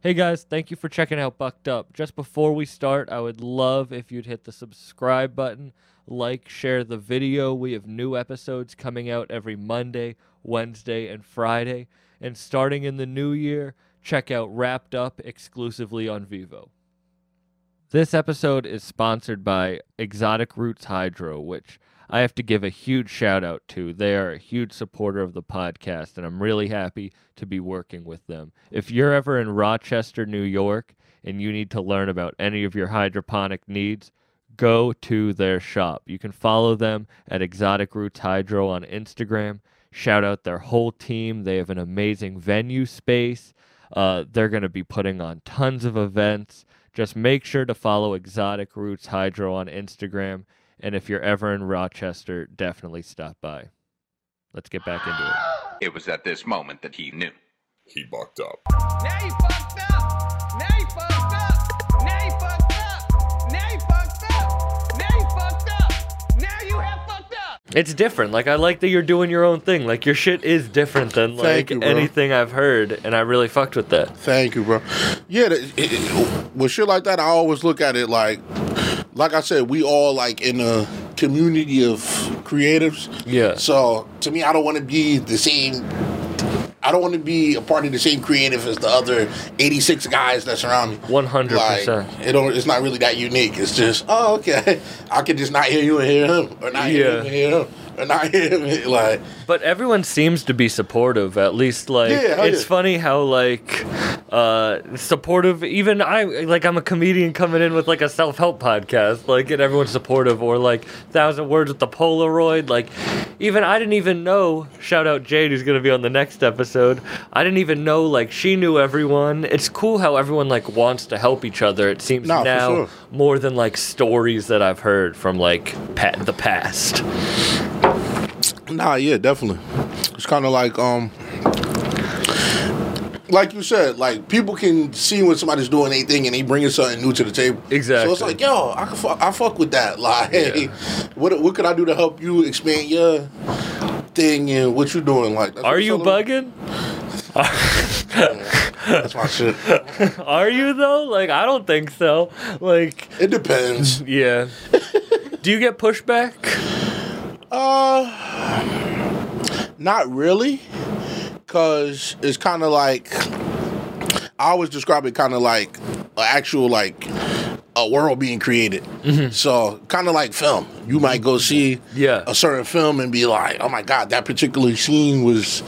Hey guys, thank you for checking out Bucked Up. Just before we start, I would love if you'd hit the subscribe button, like, share the video. We have new episodes coming out every Monday, Wednesday, and Friday. And starting in the new year, check out Wrapped Up exclusively on Vivo. This episode is sponsored by Exotic Roots Hydro, which I have to give a huge shout out to. They are a huge supporter of the podcast, and I'm really happy to be working with them. If you're ever in Rochester, New York, and you need to learn about any of your hydroponic needs, go to their shop. You can follow them at Exotic Roots Hydro on Instagram. Shout out their whole team. They have an amazing venue space. Uh, they're going to be putting on tons of events. Just make sure to follow Exotic Roots Hydro on Instagram. And if you're ever in Rochester, definitely stop by. Let's get back into it. It was at this moment that he knew. He bucked up. Now you fucked up. Now you fucked up. Now you fucked up. Now you fucked up. Now you fucked up. Now you have fucked up. It's different. Like I like that you're doing your own thing. Like your shit is different than like you, anything I've heard, and I really fucked with that. Thank you, bro. Yeah, the- it, it, with shit like that, I always look at it like, like I said, we all like in a community of creatives. Yeah. So to me, I don't want to be the same. I don't want to be a part of the same creative as the other 86 guys that surround me. 100%. Like, it don't, it's not really that unique. It's just, oh, okay. I can just not hear you and hear him, or not hear Yeah. him and hear him, or not hear him. Like, But everyone seems to be supportive. At least, like Yeah, it's yeah. funny how like uh supportive. Even I like I'm a comedian coming in with like a self help podcast. Like and everyone's supportive. Or like Thousand Words with the Polaroid. Like even I didn't even know. Shout out Jade who's gonna be on the next episode. I didn't even know like she knew everyone. It's cool how everyone like wants to help each other. It seems now sure. more than like stories that I've heard from like pa- the past. Nah, yeah, definitely. It's kind of like um, like you said, like people can see when somebody's doing anything and they bringing something new to the table. Exactly. So it's like, yo, I can fuck, I fuck with that. Like, Yeah. what what could I do to help you expand your thing and what you're doing? Like, that's Are you bugging? That's my shit. Are you though? Like I don't think so. Like It depends. yeah. Do you get pushback? Uh, not really, cause it's kind of like I always describe it kind of like an actual like a world being created. So kind of like film. You might go see Yeah. a certain film and be like, oh my god, that particular scene was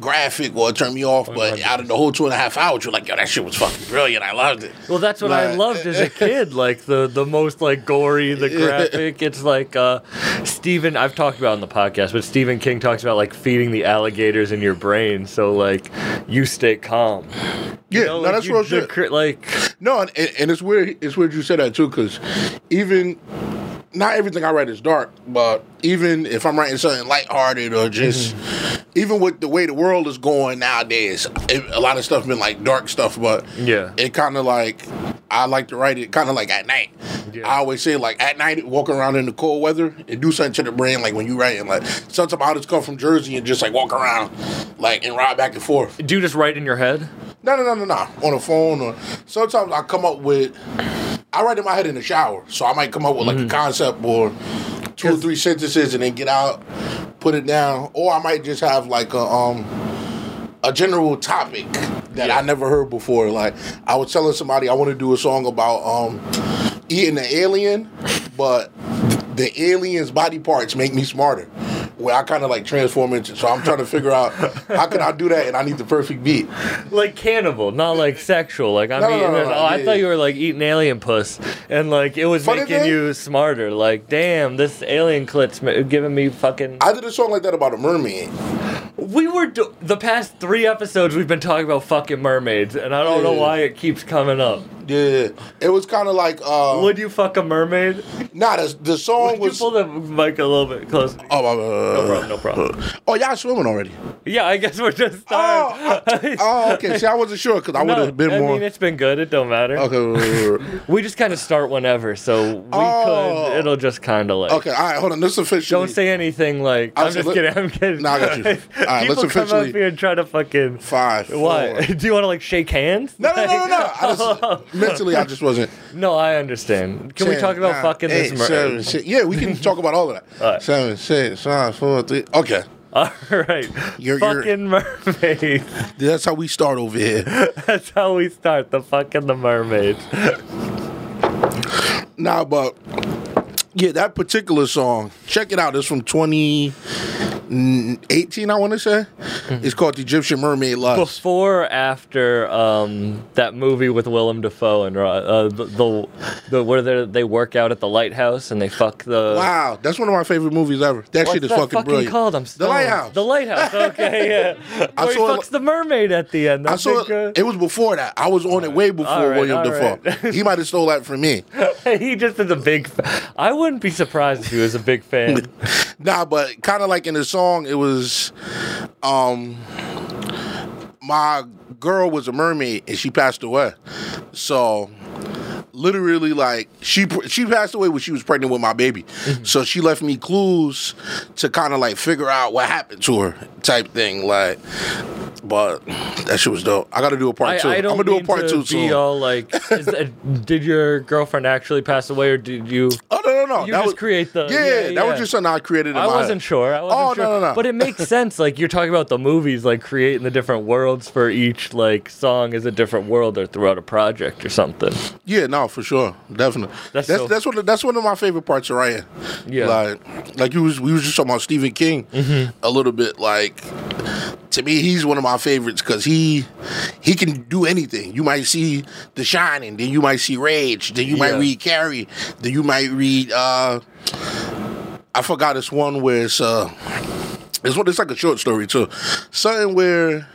graphic or it turned me off. But out of the whole two and a half hours, you're like, yo, that shit was fucking brilliant. I loved it. Well, that's what I loved as a kid. Like the the most like gory, the graphic. It's like uh Stephen. I've talked about it on the podcast, but Stephen King talks about like feeding the alligators in your brain, so like you stay calm. Yeah, You know, no, like, that's you- real shit. Like No, and, and it's weird. It's weird you said that too, because even not everything I write is dark, but even if I'm writing something lighthearted or just mm-hmm. even with the way the world is going nowadays, it, a lot of stuff been like dark stuff, but Yeah. it kind of like I like to write it kind of like at night. Yeah. I always say like at night, walking around in the cold weather, and do something to the brain. Like when you writing, like sometimes I just come from Jersey and just like walk around, like and ride back and forth. do you just write in your head? No, no, no, no, no. On the phone, or sometimes I come up with. I write in my head in the shower, so I might come up with like a concept or two or three sentences, and then get out, put it down, or I might just have like a um a general topic that I never heard before. Like I was telling somebody I want to do a song about um eating an alien, but the alien's body parts make me smarter. Where I kind of like transform into. So I'm trying to figure out how can I do that, and I need the perfect beat. Like cannibal, not like sexual. Like I No, mean, no, no, oh, I yeah, thought you were like eating alien puss, and like it was Funny making thing- you smarter. Like, damn, this alien clit's giving me fucking. I did a song like that about a mermaid. We were do- the past three episodes we've been talking about fucking mermaids, and I don't know Yeah. why it keeps coming up. Yeah, it was kind of like uh, Would you fuck a mermaid? nah. The, the song you was pull the mic a little bit closer? oh, uh, No problem. No problem. oh, y'all swimming already? Yeah, I guess we're just Oh, starting. oh, okay. See, I wasn't sure because I would have been more I more. mean, it's been good. It don't matter. okay, We just kind of start whenever, so we Oh. could. It'll just kind of like. okay. All right, hold on. This is officially. Don't say anything like. I'm just kidding. I'm kidding. Nah, I got you. All right, People let's come officially- up here and try to fucking. five. What? four. Do you want to like shake hands? No, no, no, no, no. I just, mentally, I just wasn't. No, I understand. Can we Ten, talk about nine, fucking eight, this seven, murder? six. Yeah, we can talk about all of that. All right. Seven, six, five, four, three. Okay, All right. You're- you're- fucking mermaids. that's how we start over here. That's how we start. The fucking the mermaids. nah, but yeah, that particular song. Check it out. It's from 2018. I want to say. Mm-hmm. It's called the Egyptian Mermaid Lust. Before, or after um, that movie with Willem Dafoe and uh, uh, the, the the where they they work out at the lighthouse and they fuck the. Wow, that's one of my favorite movies ever. That What's shit is that fucking, brilliant. called? I'm the. Lighthouse. The lighthouse. Okay, yeah. I Where he saw it- fucks the mermaid at the end. I That's saw big, uh, it. It was before that. I was on it way before right, William Dafoe. right. he might have stole that from me. he just is a big. Fa- I wouldn't be surprised if he was a big fan. Nah, but kind of like in the song, it was, um, my girl was a mermaid and she passed away. So, literally, like she she passed away when she was pregnant with my baby. Mm-hmm. So she left me clues to kind of like figure out what happened to her, type thing. Like, but that shit was dope. I got to do a part I, two. I I'm gonna do a part to two be soon. all like. Is that, did your girlfriend actually pass away, or did you? Oh no no no! You that just was, create the- yeah, yeah, That yeah. was just something I created. In I wasn't head. sure. I wasn't Oh, no, sure. no, no. But it makes sense. Like you're talking about the movies, like creating the different worlds for each like song is a different world or throughout a project or something. Yeah, no, for sure, definitely. That's That's so- that's one of, that's one of my favorite parts of writing. Yeah. like like you was we was just talking about Stephen King Mm-hmm. a little bit. Like to me, he's one of my favorites because he he can do anything. You might see The Shining, then you might see Rage, then you might read Carrie, then you might read. uh I forgot this one where it's uh it's one. It's like a short story too. Something where.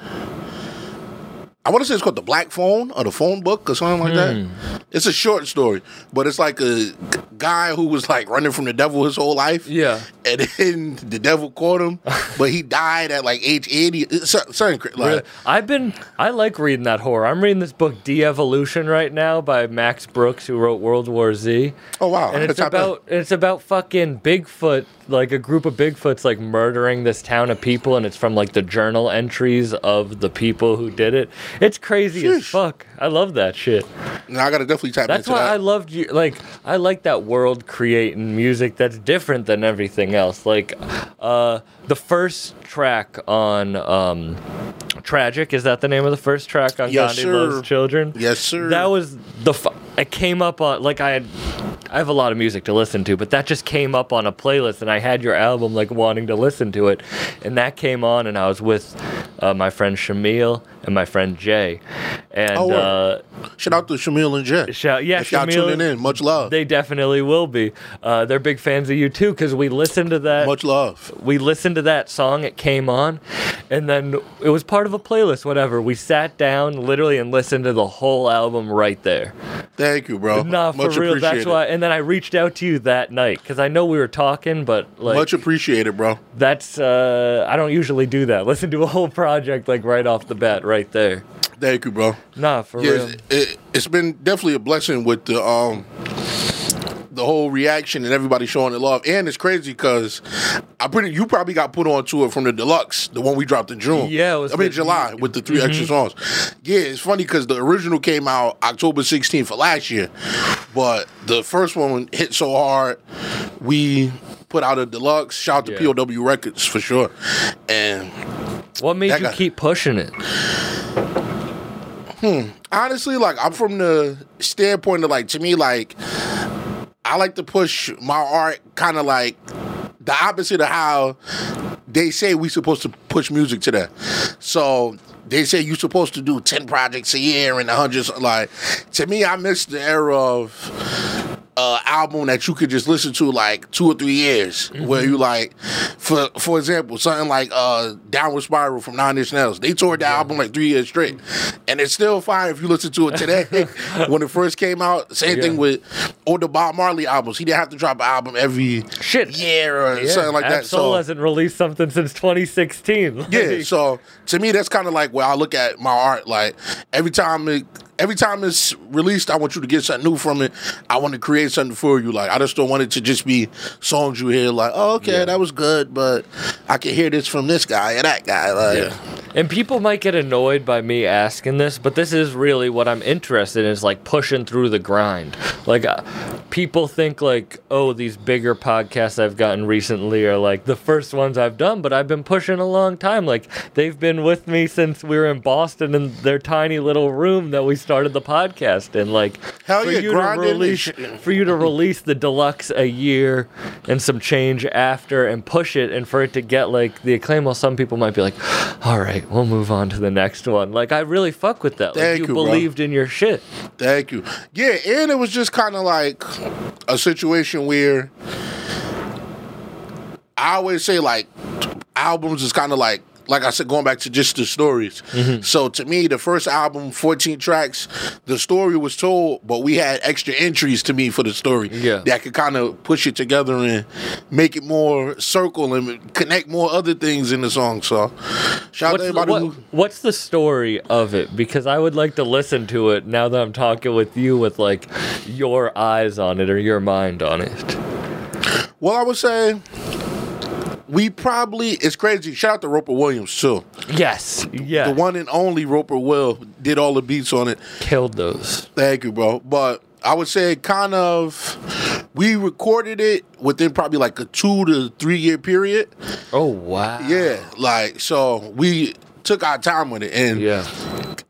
I want to say it's called the Black Phone or the Phone Book or something like Hmm. that. It's a short story, but it's like a guy who was like running from the devil his whole life. Yeah. and then the devil caught him, but he died at like age eighty. Uh, Something cra- like Really? I've been I like reading that horror. I'm reading this book De-Evolution right now by Max Brooks who wrote World War Z. Oh, wow. And it's about it's about fucking Bigfoot, like a group of Bigfoots like murdering this town of people and it's from like the journal entries of the people who did it. It's crazy as fuck. I love that shit. Now I gotta definitely tap That's into why. I loved you. Like, I like that world creating music that's different than everything else. Like, uh, the first track on um, "Tragic" is that the name of the first track on Yes, Gandhi sir. Loves Children? Yes, sir. That was the. Fu- it came up on like I had. I have a lot of music to listen to, but that just came up on a playlist, and I had your album like wanting to listen to it, and that came on, and I was with uh, my friend Shamil and my friend Jay, and Oh, uh. Shout out to Shamil and Jet. Shout- yeah, if y'all Shamil- tuning in, much love. they definitely will be. Uh, they're big fans of you too because we listened to that. much love. we listened to that song. It came on, and then it was part of a playlist. Whatever. We sat down literally and listened to the whole album right there. Thank you, bro. Nah, for much real. That's why. And then I reached out to you that night because I know we were talking, but like much appreciated, bro. that's uh, I don't usually do that. Listen to a whole project like right off the bat, right there. Thank you, bro. Nah, for Yeah, real. it, it, it's been definitely a blessing with the um the whole reaction and everybody showing it love. And it's crazy because I pretty you probably got put on to it from the deluxe, the one we dropped in June. Yeah, it was I mean the- July with the 3 extra songs. Yeah, it's funny because the original came out October 16th of last year, but the first one hit so hard, we put out a deluxe. Shout out to. POW Records for sure, and What made you guy- keep pushing it? Hmm. honestly, like I'm from the standpoint of like to me, like I like to push my art kind of like the opposite of how they say we supposed to push music to. So they say you're supposed to do ten projects a year and a hundred. Like to me, I miss the era of uh, album that you could just listen to like two or three years, where you like, for for example, something like uh, Downward Spiral from Nine Inch Nails. They toured the album like three years straight, and it's still fine if you listen to it today. when it first came out, same thing with or the Bob Marley albums. He didn't have to drop an album every Shit. year or Yeah, something like that. Soul hasn't released something since 2016. yeah, so to me, that's kind of like where I look at my art. Like every time it, every time it's released, I want you to get something new from it. I want to create something for you. Like I just don't want it to just be songs you hear. Like, oh, okay, that was good, but I can hear this from this guy and that guy. Like, And people might get annoyed by me asking this, but this is really what I'm interested in is like pushing through the grind. Like uh, people think like, "Oh, these bigger podcasts I've gotten recently are like the first ones I've done, but I've been pushing a long time. Like they've been with me since we were in Boston in their tiny little room that we started the podcast and Like Hell for yeah, you to grinding release shit. for you to release the deluxe a year and some change after and push it and for it to get like the acclaim well some people might be like all right we'll move on to the next one like i really fuck with that like Thank you, you, bro. believed in your shit Thank you. Yeah, and it was just kind of like a situation where I always say like albums is kind of like like I said, going back to just the stories. Mm-hmm. So to me, the first album, 14 tracks, the story was told, but we had extra entries to me for the story Yeah. that could kind of push it together and make it more circle and connect more other things in the song. So shout out what's to the, everybody what- who what's the story of it because i would like to listen to it now that i'm talking with you with like your eyes on it or your mind on it Well, I would say we probably it's crazy. Shout out to Roper Williams too. yes yeah The one and only Roper Will did all the beats on it. killed those Thank you, bro. But I would say kind of we recorded it within probably like a two to three year period. oh wow Yeah, like so we took our time with it and yeah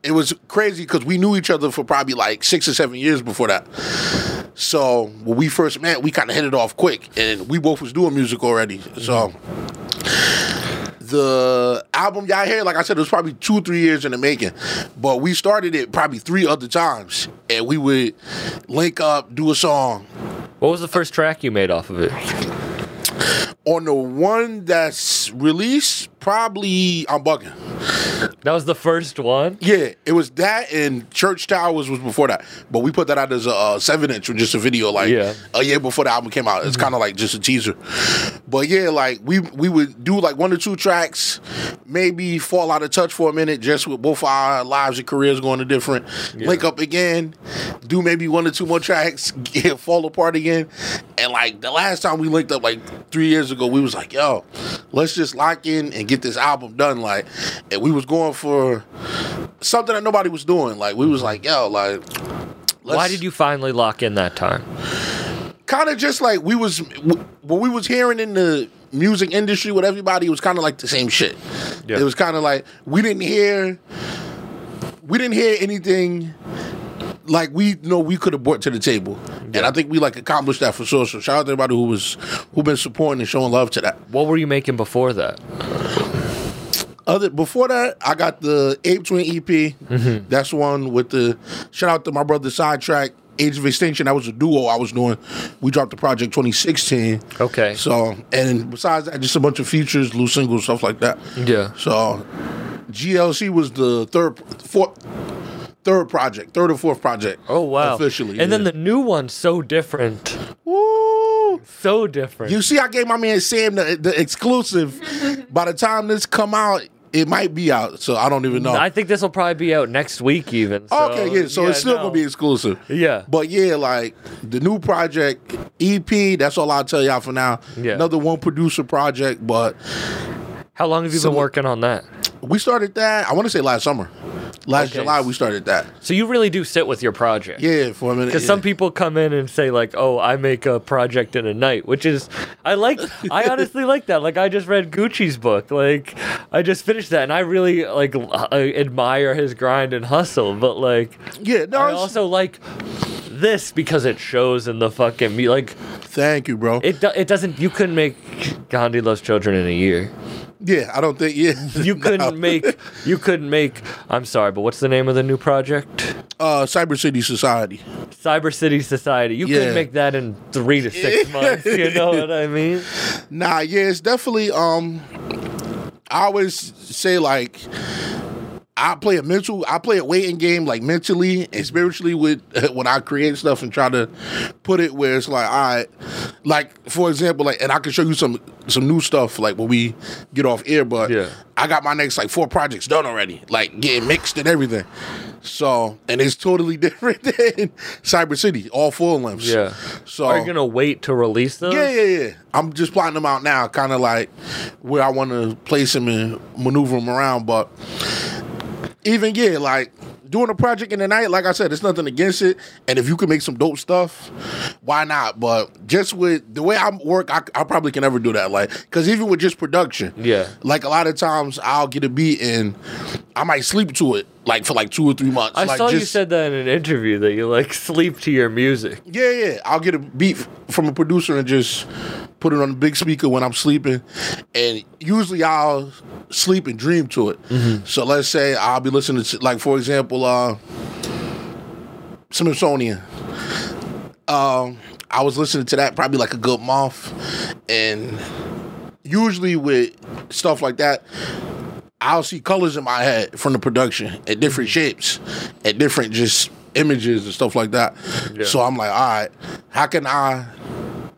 it was crazy because we knew each other for probably like six or seven years before that. So when we first met, we kind of hit it off quick, and we both was doing music already. So the album y'all hear, like I said, it was probably two three years in the making, but we started it probably three other times, and we would link up, do a song. what was the first track you made off of it On the one that's released, probably I'm bugging. that was the first one Yeah, it was that and Church Towers was before that, but we put that out as a uh, seven inch with just a video like Yeah. a year before the album came out. It's kind of like just a teaser, but yeah, like we we would do like one or two tracks, maybe fall out of touch for a minute, just with both our lives and careers going to different. Link up again, do maybe one or two more tracks, get, fall apart again, and like the last time we linked up like three years ago, we was like, yo, let's just lock in and get this album done, like, and we was going for something that nobody was doing. Like we was like, yo, like. Why did you finally lock in that time? kind of just like we was what we was hearing in the music industry with everybody was kind of like the same shit. Yeah. It was kind of like we didn't hear we didn't hear anything like we know we could have brought to the table. And I think we like accomplished that for sure. So shout out to everybody who was who been supporting and showing love to that. What were you making before that? Other before that, I got the Ape Twin EP. Mm-hmm. That's one with the shout out to my brother Sidetrack. Age of Extinction, that was a duo I was doing. We dropped the project 2016. Okay. So, and besides that, just a bunch of features, loose singles, stuff like that. Yeah. So, GLC was the third, fourth, third project, third or fourth project. Oh wow. Officially, And then the new one's so different. Woo! So different. You see, I gave my man Sam the, the exclusive. By the time this come out, it might be out. So I don't even know. I think this will probably be out next week even. So, okay, yeah. So it's still no. gonna be exclusive. Yeah. But yeah, like the new project EP. That's all I'll tell y'all for now. Yeah. Another one producer project, but How long have you So- been working on that? We started that. I want to say last summer. Last Okay. July we started that. So you really do sit with your project. Yeah, for a minute. Because yeah. some people come in and say like, "Oh, I make a project in a night," which is I like. I honestly like that. Like I just read Gucci's book. Like I just finished that, and I really like I admire his grind and hustle. But like, Yeah, no. I also like this because it shows in the fucking me. Like thank you, bro. it. do- It doesn't. You couldn't make Gandhi loves children in a year. Yeah, I don't think. Yeah, You couldn't make. You couldn't make. I'm sorry, but what's the name of the new project? uh, Cyber City Society. Cyber City Society. You Yeah. could make that in three to six months. You know what I mean? Nah, yeah, it's definitely um I always say like I play a mental I play a waiting game like mentally and spiritually with when I create stuff and try to put it where it's like all right like for example like and I can show you some some new stuff like when we get off air but Yeah. I got my next like four projects done already like getting mixed and everything so and it's totally different than Cyber City all full lengths Yeah. so Are you gonna wait to release those? yeah, yeah, yeah. I'm just plotting them out now, kind of like where I want to place them and maneuver them around. But even yeah, like doing a project in the night, like I said, there's nothing against it. And if you can make some dope stuff, why not? But just with the way I work, I, I probably can never do that. Like, because even with just production, Yeah. like a lot of times I'll get a beat and I might sleep to it, like for like two or three months. I like saw you just- said that in an interview that you like sleep to your music. Yeah, yeah. I'll get a beat from a producer and just put it on the big speaker when I'm sleeping. And usually I'll sleep and dream to it. Mm-hmm. So let's say I'll be listening to, like, for example, uh, Smithsonian. Um, I was listening to that probably like a good month. And usually with stuff like that, I'll see colors in my head from the production at different shapes, at different just images and stuff like that. So I'm like, all right, how can I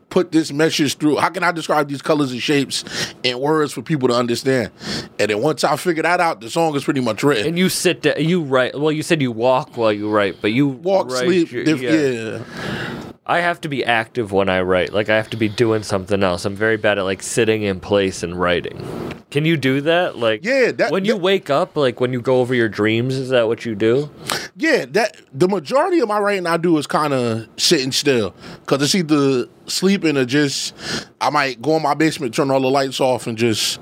put this message through? How can I describe these colors and shapes in words for people to understand? And then once I figure that out, the song is pretty much written. And you sit down, you write. Well, you said you walk while you write, but you Walk, write sleep, your- yeah. yeah. I have to be active when I write. Like I have to be doing something else. I'm very bad at like sitting in place and writing. Can you do that? Like Yeah, that- when you that- wake up, like when you go over your dreams, is that what you do? Yeah, that the majority of my writing I do is kind of sitting still because it's either sleeping or just I might go in my basement, turn all the lights off, and just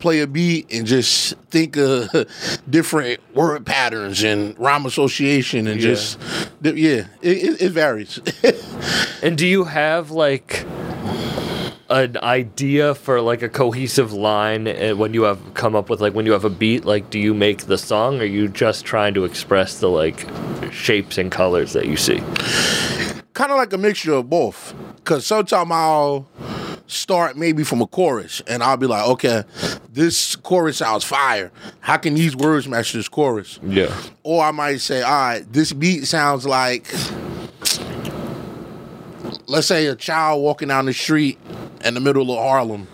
play a beat and just think of different word patterns and rhyme association and Yeah. just yeah, it, it, it varies. And do you have like an idea for like a cohesive line uh, when you have come up with like when you have a beat? Like, do you make the song, or are you just trying to express the like shapes and colors that you see? kind of like a mixture of both. Cause sometimes I'll start maybe from a chorus and I'll be like, okay, this chorus sounds fire. How can these words match this chorus? Yeah. Or I might say, all right, this beat sounds like, let's say, a child walking down the street in the middle of Harlem,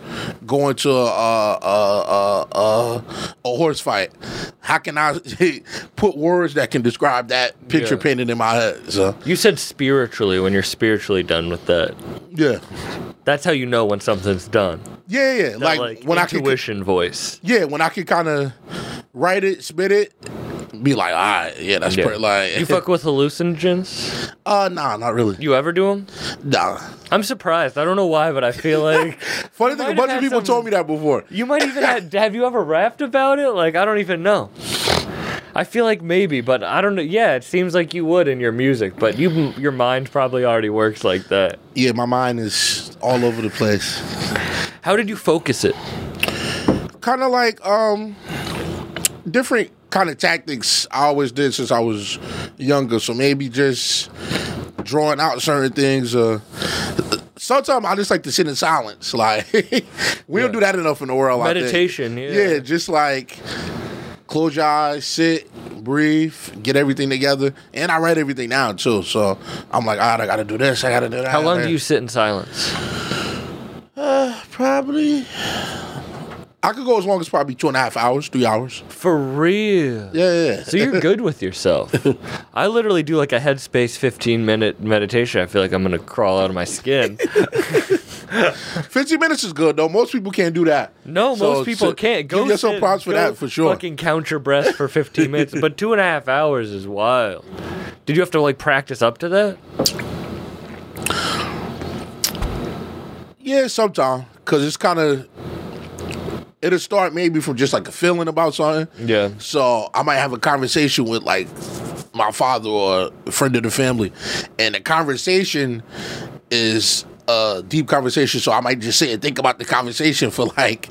going to a a a, a, a horse fight. How can I put words that can describe that picture Yeah. painted in my head? So You said spiritually when you're spiritually done with that. yeah, That's how you know when something's done. yeah, yeah. That, Like, like, when I can, intuition voice. yeah, when I can kind of write it, spit it, be like, all right, yeah, that's Yeah. pretty. Like, You fuck with hallucinogens? uh, nah, not really. You ever do them? Nah. I'm surprised. I don't know why, but I feel like Funny thing, a bunch of people some- told me that before. you might even have. Have you ever rapped about it? Like I don't even know. I feel like maybe, but I don't know. Yeah, it seems like you would in your music, but you your mind probably already works like that. Yeah, my mind is all over the place. How did you focus it? Kind of like um different kind of tactics I always did since I was younger. So maybe just drawing out certain things. Uh, sometimes I just like to sit in silence. Like we don't do that enough in the world. Meditation, yeah. Yeah, just like close your eyes, sit, breathe, get everything together. And I write everything down too. So I'm like, all right, I gotta do this, I gotta do that. How long do you sit in silence? Probably. I could go as long as probably two and a half hours, three hours. For real? Yeah, yeah. So you're good with yourself. I literally do like a headspace 15 minute meditation. I feel like I'm gonna crawl out of my skin. 15 minutes is good though. Most people can't do that. No, So, most people can't. Go give yourself sit- props for that for sure. Fucking count your breath for 15 minutes, but two and a half hours is wild. Did you have to like practice up to that? Yeah, sometimes. because it's kind of it'll start maybe from just like a feeling about something. Yeah. So I might have a conversation with like my father or a friend of the family, and the conversation is a deep conversation. So I might just sit and think about the conversation for like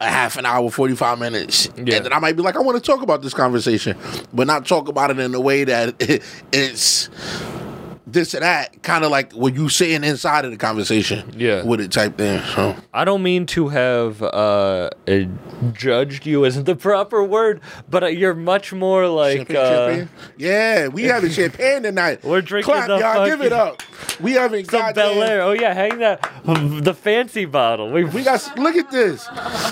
a half an hour, forty five minutes, Yeah. and then I might be like, I want to talk about this conversation, but not talk about it in a way that it's this and that, kind of like when you sitting inside of the conversation, Yeah. with it type thing. So I don't mean to have uh, uh, judged you isn't the proper word, but uh, you're much more like champagne, uh, champagne? yeah, we having champagne tonight. We're drinking Clap, the y'all. Give it up. We goddamn- Belaire. Oh yeah, hang that the fancy bottle. We, We got look at this.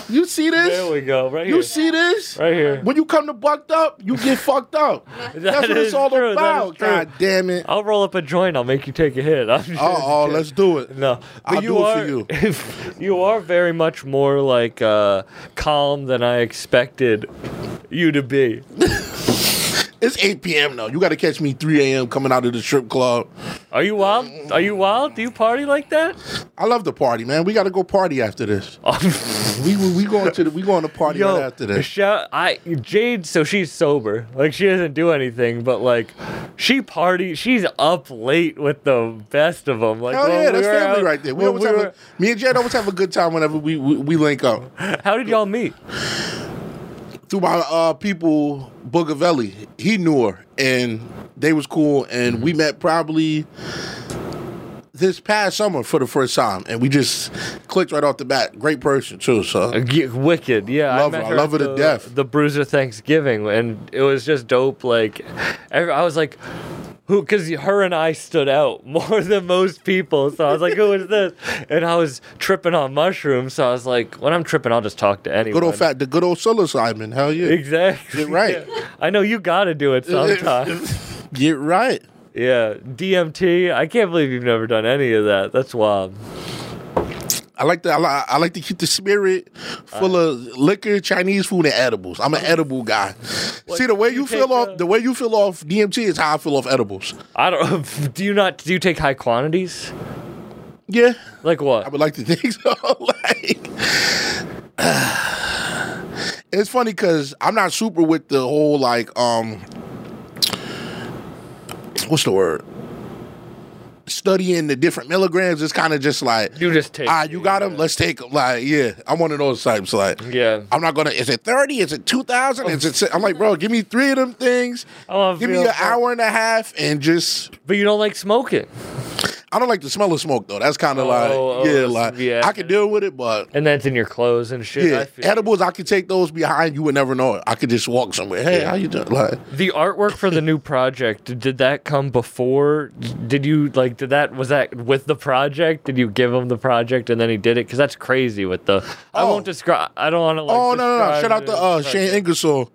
You see this? there we go right You here. You see this? Right here. When you come to bucked up, you get fucked up. That's what it's all true, about. God damn it. I'll roll up a joint. I'll make you take a hit. I'm just Oh, oh, let's do it. No, but I'll you do it are for you. You are very much more like uh, calm than I expected you to be. It's 8 p.m. though. You got to catch me 3 a.m. coming out of the strip club. Are you wild? Are you wild? Do you party like that? I love the party, man. We got to go party after this. Oh. We we, we going to the, we going to party Yo, right after this. shout, I Jade. So she's sober. Like she doesn't do anything, but like she party. She's up late with the best of them. Like Hell yeah, we that's family out- right there. We always we have were- a, me and Jade always have a good time whenever we, we, we link up. How did y'all meet? Through my uh, people, Boogavelli, he knew her, and they was cool, and we met probably this past summer for the first time, and we just clicked right off the bat. Great person too, so Uh, G- Wicked, yeah. Love I her. I love her to the, death. The Bruiser Thanksgiving, and it was just dope. Like, I was like, who? Because her and I stood out more than most people. So I was like, who is this? And I was tripping on mushrooms. So I was like, when I'm tripping, I'll just talk to anyone. good old fat, the good old psilocybin. Hell yeah, Exactly. Get right. Yeah. I know you got to do it sometimes. get right. yeah. DMT. I can't believe you've never done any of that. That's wild. I like to I like, I like to keep the spirit full of liquor, Chinese food, and edibles. I'm an edible guy. See the way you you feel off uh, the way you feel off DMT is how I feel off edibles. I don't. Do you not? Do you take high quantities? Yeah, Like what? I would like to think so. like, it's funny because I'm not super with the whole like um, what's the word? Studying the different milligrams. It's kind of just like You just take. ah, you got them. Let's take them. Like, yeah, I'm one of those types. Like, Yeah. I'm not gonna. Is it thirty? Is it two thousand? Is it? I'm like, bro, give me three of them things. I wanna give me an hour and a half, and just. But you don't like smoking. I don't like the smell of smoke though. That's kind of Oh, like, oh, yeah, like yeah. I can deal with it, but And that's in your clothes and shit. yeah, I feel edibles I could take those behind. You would never know it. I could just walk somewhere. Hey, Yeah. how you doing? Like, The artwork for the new project, did that come before? Did you like? Did that was that with the project? Did you give him the project and then he did it? Because that's crazy. With the, I Oh. won't describe. I don't want to. Like, oh no, no, no! Shout out to uh, Shane. Ingersoll.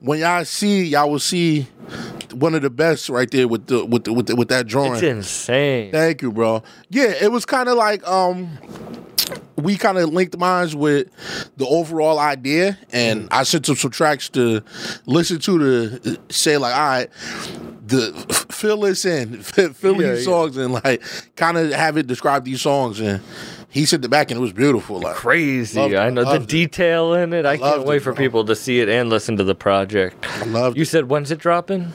When y'all see, y'all will see one of the best right there with the with the, with the, with that drawing. It's insane. Thank you, bro. Yeah, it was kind of like um we kind of linked minds with the overall idea, and I sent him some tracks to listen to to say like, all right, the fill this in, fill Yeah, these yeah. songs, and like kind of have it describe these songs, and he sent it back, and it was beautiful. Like, Crazy. Loved I know the it. detail in it. I, can't wait it, for bro. people to see it and listen to the project. I loved You it. said when's it dropping?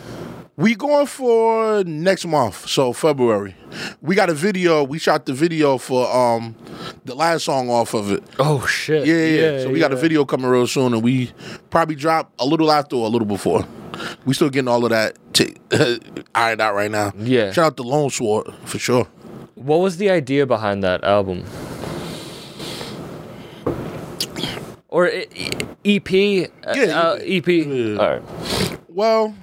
We going for next month, so February. We got a video. We shot the video for um the last song off of it. Oh shit. Yeah, yeah. yeah. So we got a video coming real soon, and we probably drop a little after or a little before. We still getting all of that t- ironed out right now. Yeah. Shout out to Lone Sword for sure. What was the idea behind that album? Or EP? Uh, Yeah, uh, EP. Yeah. All right. Well,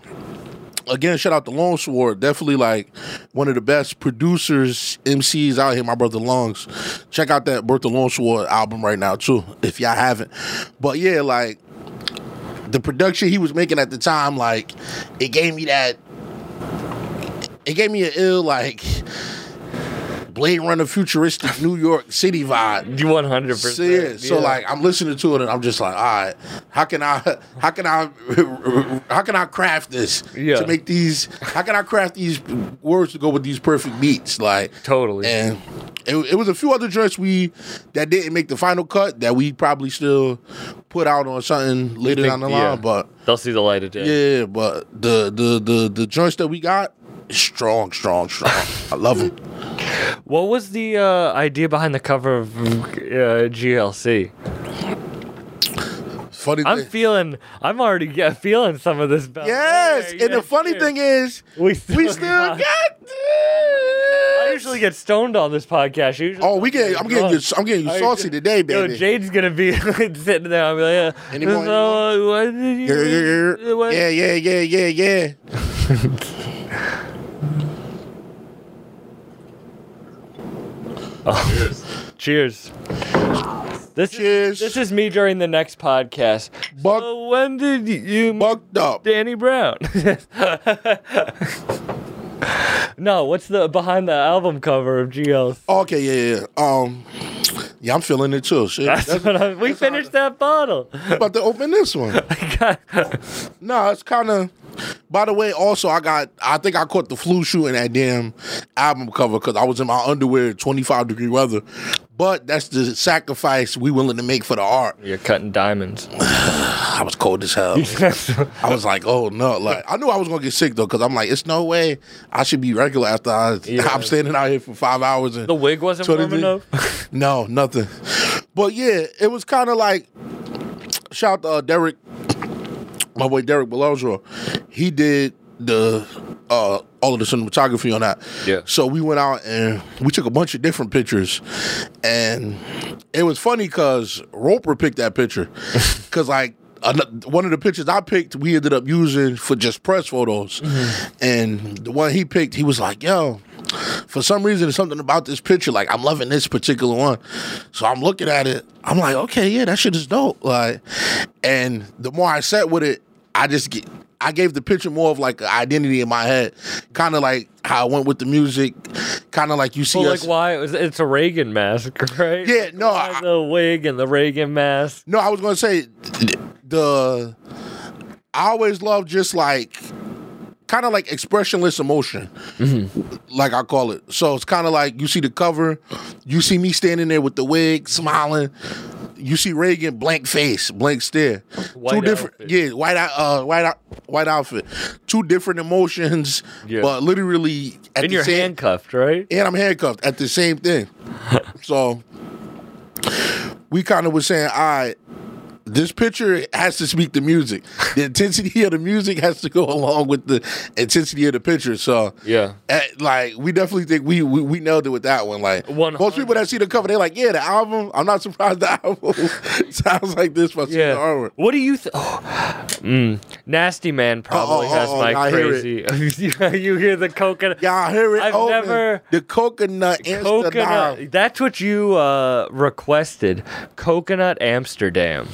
again, shout out to Lone Sword. Definitely like one of the best producers, MCs out here. My brother Lungs. Check out that Birth of Lone Sword album right now too, if y'all haven't. But yeah, like the production he was making at the time, like it gave me that. It gave me an ill like Blade Runner futuristic New York City vibe. You 100%. So, yeah, so like I'm listening to it and I'm just like, all right, how can I, how can I, how can I craft this Yeah. to make these? How can I craft these words to go with these perfect beats? Like Totally. And it, it was a few other joints we that didn't make the final cut that we probably still put out on something later think- down the line. yeah. But They'll see the light of day. yeah, but the the the the joints that we got, strong, strong, strong. I love them. What was the uh, idea behind the cover of uh, GLC? Funny I'm thing. feeling. I'm already get, feeling some of this. Belt. Yes, Yeah, and the funny thing is, we still, we still got. I this. usually get stoned on this podcast. Usually Oh, we get. I'm getting you. I'm getting you I- saucy today, baby. Yo. Jade's gonna be sitting there. I'll be like, yeah. Any more, any So, uh, what did you? Yeah, yeah, yeah, yeah, yeah, yeah. Cheers. This Cheers. Is, this is me during the next podcast. Buck- so when did you Bucked up. Danny Brown? no, what's the behind the album cover of GL? Okay, yeah, yeah. Um, yeah, I'm feeling it too. Shit, That's that's, what I, we finished that bottle. about to open this one. No, it's kind of. By the way, also I got. I think I caught the flu shooting that damn album cover because I was in my underwear, 25 degree weather. But that's the sacrifice we willing to make for the art. You're cutting diamonds. I was cold as hell. I was like, oh no, like I knew I was gonna get sick though because I'm like, it's no way I should be regular after I, Yeah. I'm standing out here for five hours and the wig wasn't warm 23 enough. No, nothing. But yeah, it was kind of like shout out to uh, Derek, my boy Derek Belozro. He did the uh all of the cinematography on that. Yeah. So we went out and we took a bunch of different pictures, and it was funny because Roper picked that picture because like. One of the pictures I picked, we ended up using for just press photos, and the one he picked, he was like, "Yo, for some reason, there's something about this picture. Like, I'm loving this particular one. So I'm looking at it. I'm like, okay, yeah, that shit is dope. Like, and the more I sat with it, I just get. I gave the picture more of like an identity in my head, kind of like how I went with the music, kind of like you see Well, us. like why? It was, it's a Reagan mask, right? Yeah, no, I- the wig and the Reagan mask. No, I was gonna say the. I always love just like, kind of like expressionless emotion, mm-hmm. like I call it. So it's kind of like you see the cover, you see me standing there with the wig, smiling. You see Reagan, blank face, blank stare. White Two different, outfit. yeah, white, out- uh, white, out- white outfit. Two different emotions, Yeah. but literally at And the you're same, handcuffed, right? and I'm handcuffed at the same thing. so we kind of was saying, all right, this picture has to speak to music. The intensity of the music has to go along with the intensity of the picture. So Yeah. eh, like we definitely think we, we we nailed it with that one. Like 100. most people that see the cover, they're like, yeah, the album. I'm not surprised the album sounds like this. But yeah. The artwork. What do you think? Oh, mm, Nasty Man probably Oh, oh, has my I hear crazy. you hear the coconut? Yeah, I hear it? I've never- the coconut Amsterdam. Coconut. That's what you uh, requested. Coconut Amsterdam.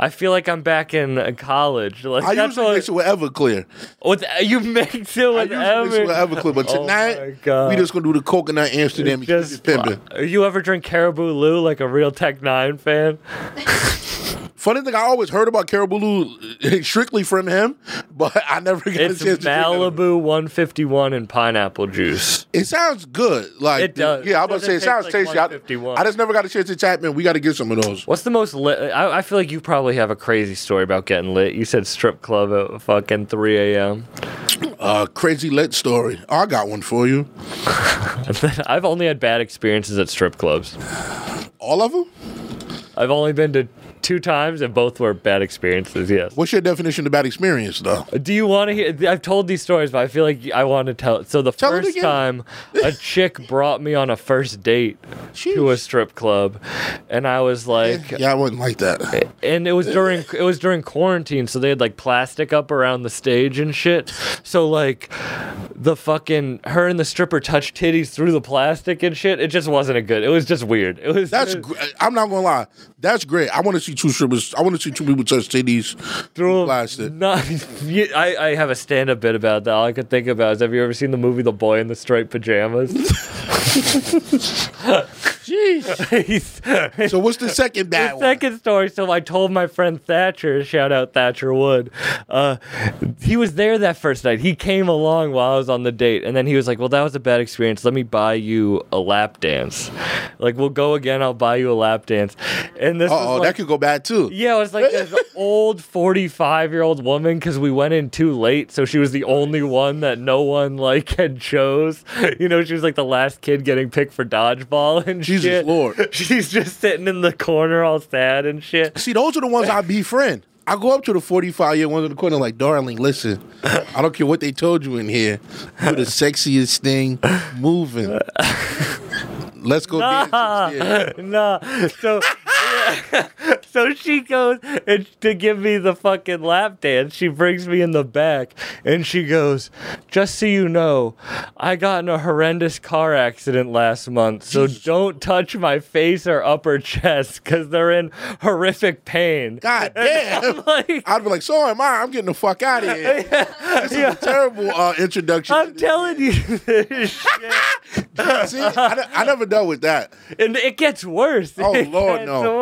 I feel like I'm back in uh, college. Like I that's usually what, mix it with Everclear. with you mix it I with usually mix it with Ever. Everclear, but Oh tonight God. we just gonna do the coconut Amsterdam. Just Just pimping. you ever drink Caribou Lou like a real Tech N9ne fan? Funny thing, I always heard about Caribou strictly from him, but I never got It's a chance to. Malibu 151 and pineapple juice. It sounds good. Like It does. Yeah, I'm about to say it sounds like tasty. I, I just never got a chance to tap man. We got to get some of those. What's the most lit? I, I feel like you probably have a crazy story about getting lit. You said strip club at fucking 3 a.m. Uh, crazy lit story. Oh, I got one for you. I've only had bad experiences at strip clubs. All of them. I've only been to two times, and both were bad experiences. Yes. What's your definition of bad experience, though? Do you want to hear? I've told these stories, but I feel like I want to tell. So the Tell first time, a chick brought me on a first date to a strip club, and I was like, Yeah, I wouldn't like that. and it was during it was during quarantine, so they had like plastic up around the stage and shit. So like the fucking her and the stripper touched titties through the plastic and shit. It just wasn't a good. It was just weird. It was That's. it- Gr- I'm not gonna lie. That's great. I want to see two strippers. I want to see two people touch titties through plastic. Not, I, I have a stand up bit about that. All I could think about is have you ever seen the movie The Boy in the Striped Pajamas? Jeez. So what's the second bad the one? second story. So I told my friend Thatcher, shout out Thatcher Wood. Uh, he was there that first night. He came along while I was on the date, and then he was like, "Well, that was a bad experience. Let me buy you a lap dance. Like, we'll go again. I'll buy you a lap dance." And this oh, like, that could go bad too. yeah, it was like this old 45 year old woman because we went in too late. So she was the only one that no one like had chose. You know, she was like the last kid getting picked for dodgeball and Jesus shit. Lord. She's just sitting in the corner all sad and shit. See, those are the ones I befriend. I go up to the 45 year ones in the corner, like, darling, listen, I don't care what they told you in here. You're the sexiest thing moving. Let's go dance. Nah, Yeah. nah. So, so she goes and to give me the fucking lap dance. She brings me in the back and she goes, "Just so you know, I got in a horrendous car accident last month. So don't touch my face or upper chest because they're in horrific pain." God damn. Like, I'd be like, so am I. I'm getting the fuck out of here. This is a terrible uh, introduction. I'm telling you this shit. See, I, I never dealt with that. and it gets worse. Oh, It Lord, gets no. worse.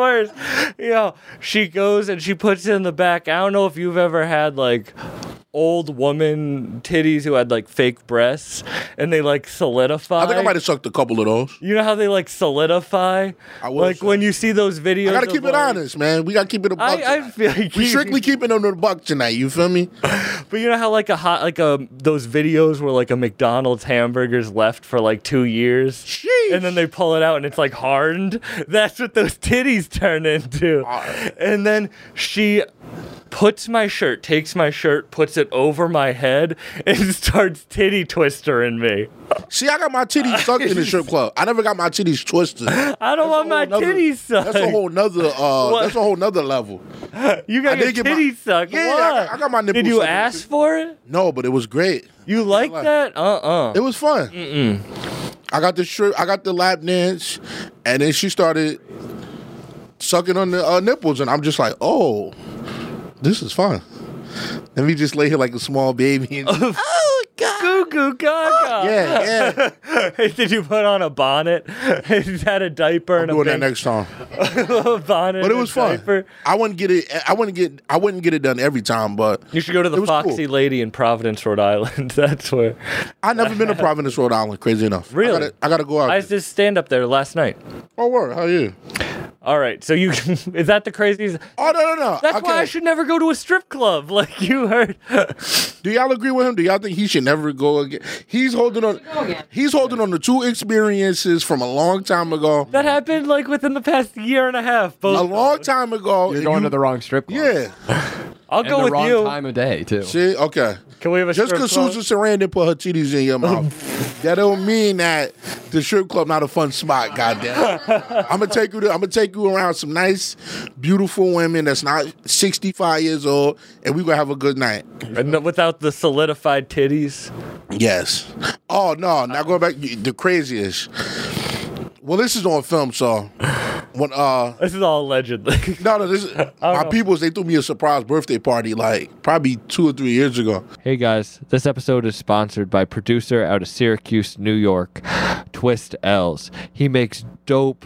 You know, she goes and she puts it in the back. I don't know if you've ever had like old woman titties who had like fake breasts and they like solidify. I think I might have sucked a couple of those. You know how they like solidify? I will like when you see those videos. I gotta keep it like- honest, man. We gotta keep it a buck. I, I feel like we strictly keeping them to the buck tonight. You feel me? But you know how like a hot like a those videos where like a McDonald's hamburger's left for like two years. And then they pull it out and it's like hardened. That's what those titties turn into. And then she puts my shirt, takes my shirt, puts it over my head, and starts titty twistering me. See, I got my titties sucked in the strip club. I never got my titties twisted. I don't want my Another- titties sucked. That's a whole nother. Uh, that's a whole nother level. you got I your did my- titties sucked. Yeah, I what? got- I got my Did you ask for it? No, but it was great. You like that? Uh uh It was fun. I got the strip. I got the lap dance, and then she started sucking on the uh, nipples, and I'm just like, oh, this is fun. Let me just lay here like a small baby. And, oh Goo goo gaga. Yeah, yeah. Did you put on a bonnet? had a diaper and Doing a that next time. bonnet. But it was fun. diaper? I wouldn't get it. I wouldn't get. I wouldn't get it done every time, but You should go to the Foxy cool. Lady in Providence, Rhode Island. That's where I never been to Providence, Rhode Island. Crazy enough. Really? I gotta, I gotta go out. I just stand up there last night. oh, word. How you? All right, so you is that the craziest? Oh no, no, no. That's okay. why I should never go to a strip club. Like you heard. Do y'all agree with him? Do y'all think he should never go again? He's holding on. He's holding on to two experiences from a long time ago. that happened like within the past year and a half. Both. A long time ago. You're going you- to the wrong strip club. Yeah. I'll And go the with wrong you. time of day too. See. Okay. Can we have a Just because? Susan Sarandon put her titties in your mouth, that don't mean that the strip club not a fun spot. Goddamn. I'm gonna take you. To, I'm gonna take you around some nice, beautiful women that's not 65 years old, and we gonna have a good night. And without the solidified titties. Yes. Oh no! Now going back, the craziest. Well, this is on film, so when uh This is all allegedly. no no this is, my know. peoples they threw me a surprise birthday party like probably two or three years ago. Hey guys, this episode is sponsored by producer out of Syracuse, New York, Twist L's. He makes dope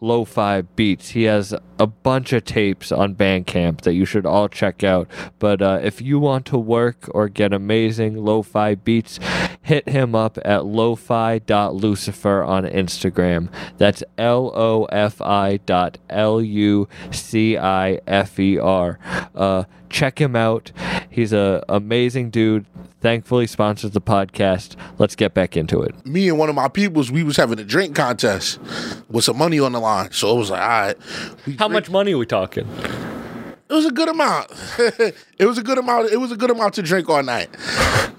lo-fi beats. He has a bunch of tapes on Bandcamp that you should all check out. But uh, if you want to work or get amazing lo-fi beats, hit him up at lo-fi.lucifer on Instagram. That's L-O-F-I dot L-U-C-I-F-E-R. Uh, check him out. He's a amazing dude. Thankfully sponsors the podcast. Let's get back into it. Me and one of my peoples we was having a drink contest with some money on the line, so it was like all right. How drink- much money are we talking? It was a good amount. it was a good amount. It was a good amount to drink all night.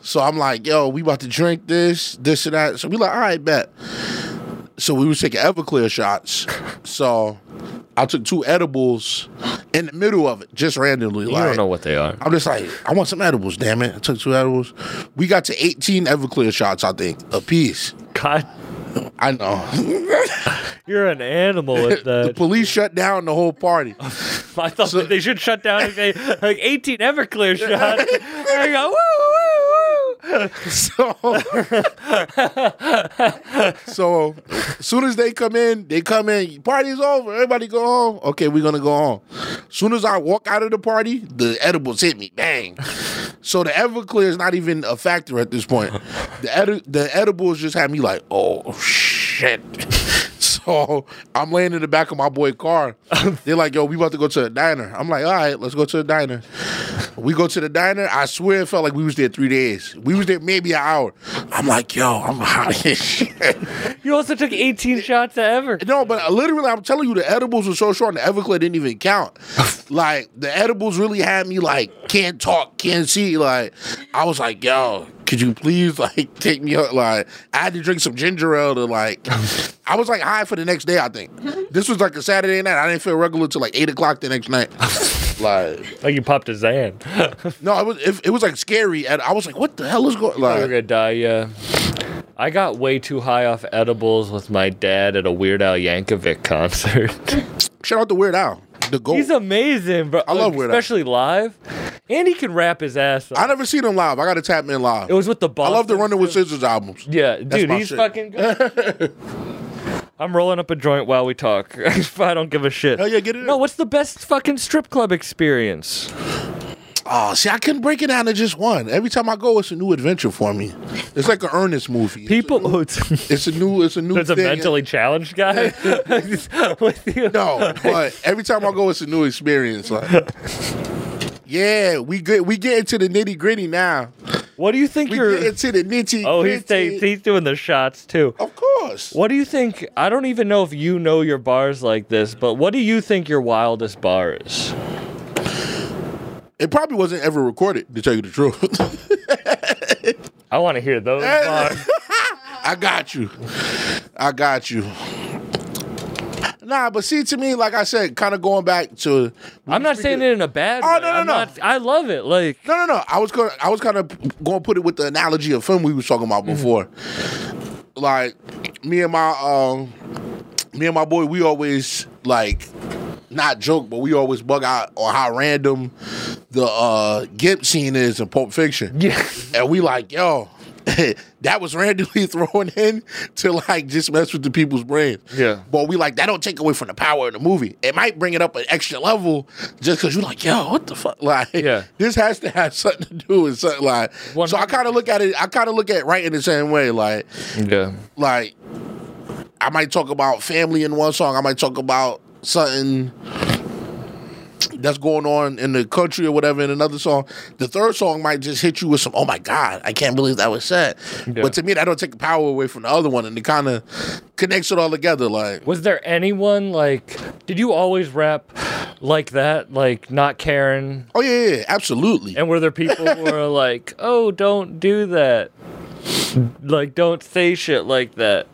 So I'm like, yo, we about to drink this, this and that. So we like, all right, bet. So we was taking Everclear shots. So I took two edibles in the middle of it, just randomly. You like, don't know what they are. I'm just like, I want some edibles, damn it. I took two edibles. We got to 18 Everclear shots, I think, a piece. God, I know. you're an animal at the police shut down the whole party. I thought that they should shut down like 18 Everclear shots. I go, woo, woo, woo. So, so as soon as they come in, they come in. Party's over. Everybody go home. Okay, we're gonna go home. Soon as I walk out of the party, the edibles hit me. Bang. So the Everclear is not even a factor at this point. The edi- the edibles just had me like, oh shit. So oh, So I'm laying in the back of my boy car. They're like, yo, we about to go to a diner. I'm like, all right, let's go to a diner. We go to the diner. I swear it felt like we was there three days. We was there maybe an hour. I'm like, yo, I'm hot as shit. You also took 18 shots of ever. No, but literally, I'm telling you, the edibles were so short, and the Everclear didn't even count. like the edibles really had me like can't talk, can't see. Like I was like, yo, could you please like take me out? Like I had to drink some ginger ale to like. I was like high for the next day. I think this was like a Saturday night. I didn't feel regular till like eight o'clock the next night. like Like you popped a Xan. no, it was it, it was like scary, and I was like, what the hell is going? Like, You're gonna die, yeah. I got way too high off edibles with my dad at a Weird Al Yankovic concert. shout out to Weird Al, the goat. He's amazing, bro. I love Weird Al. especially live. And he can rap his ass off. I never seen him live. I got to tap him in live. It was with the ball. I love the Running with Scissors albums. Yeah, dude, my he's shit. fucking good. I'm rolling up a joint while we talk. I don't give a shit. Hell yeah, get it No, in. what's the best fucking strip club experience? Oh, see, I couldn't break it down to just one. Every time I go, it's a new adventure for me. It's like an Ernest movie. It's a People, new- it's a new, it's a new. It's a mentally challenged guy. No, but every time I go, it's a new experience. Like, yeah, we get we get into the nitty gritty now. What do you think We you're? get into the nitty. Oh, he's ta- he's doing the shots too. Of course. What do you think? I don't even know if you know your bars like this, but what do you think your wildest bar is? It probably wasn't ever recorded, to tell you the truth. I want to hear those. I got you. I got you. Nah, but see, to me, like I said, kind of going back to. I'm not saying it in a bad Oh, way. no, no, I'm no. not- I love it. Like, No, no, no. I was going. I was kind of going to put it with the analogy of film we was talking about before. Like me and my um, me and my boy, we always like not joke, but we always bug out on how random the uh Gimp scene is in Pulp Fiction. yeah. And we like, yo, that was randomly thrown in to like just mess with the people's brains. Yeah. But we like that don't take away from the power of the movie. It might bring it up an extra level just because you're like, yo, what the fuck? Like, Yeah. this has to have something to do with something like. One- So I kind of look at it. I kind of look at it right in the same way. Like, Yeah. like I might talk about family in one song. I might talk about something that's going on in the country or whatever in another song. The third song might just hit you with some, oh my God, I can't believe that was said. Yeah. But to me, that don't take the power away from the other one and it kind of connects it all together. Like, Was there anyone like? Did you always rap like that? Like not caring? oh yeah, yeah, yeah, absolutely. And were there people who were like, "Oh, don't do that," like don't say shit like that?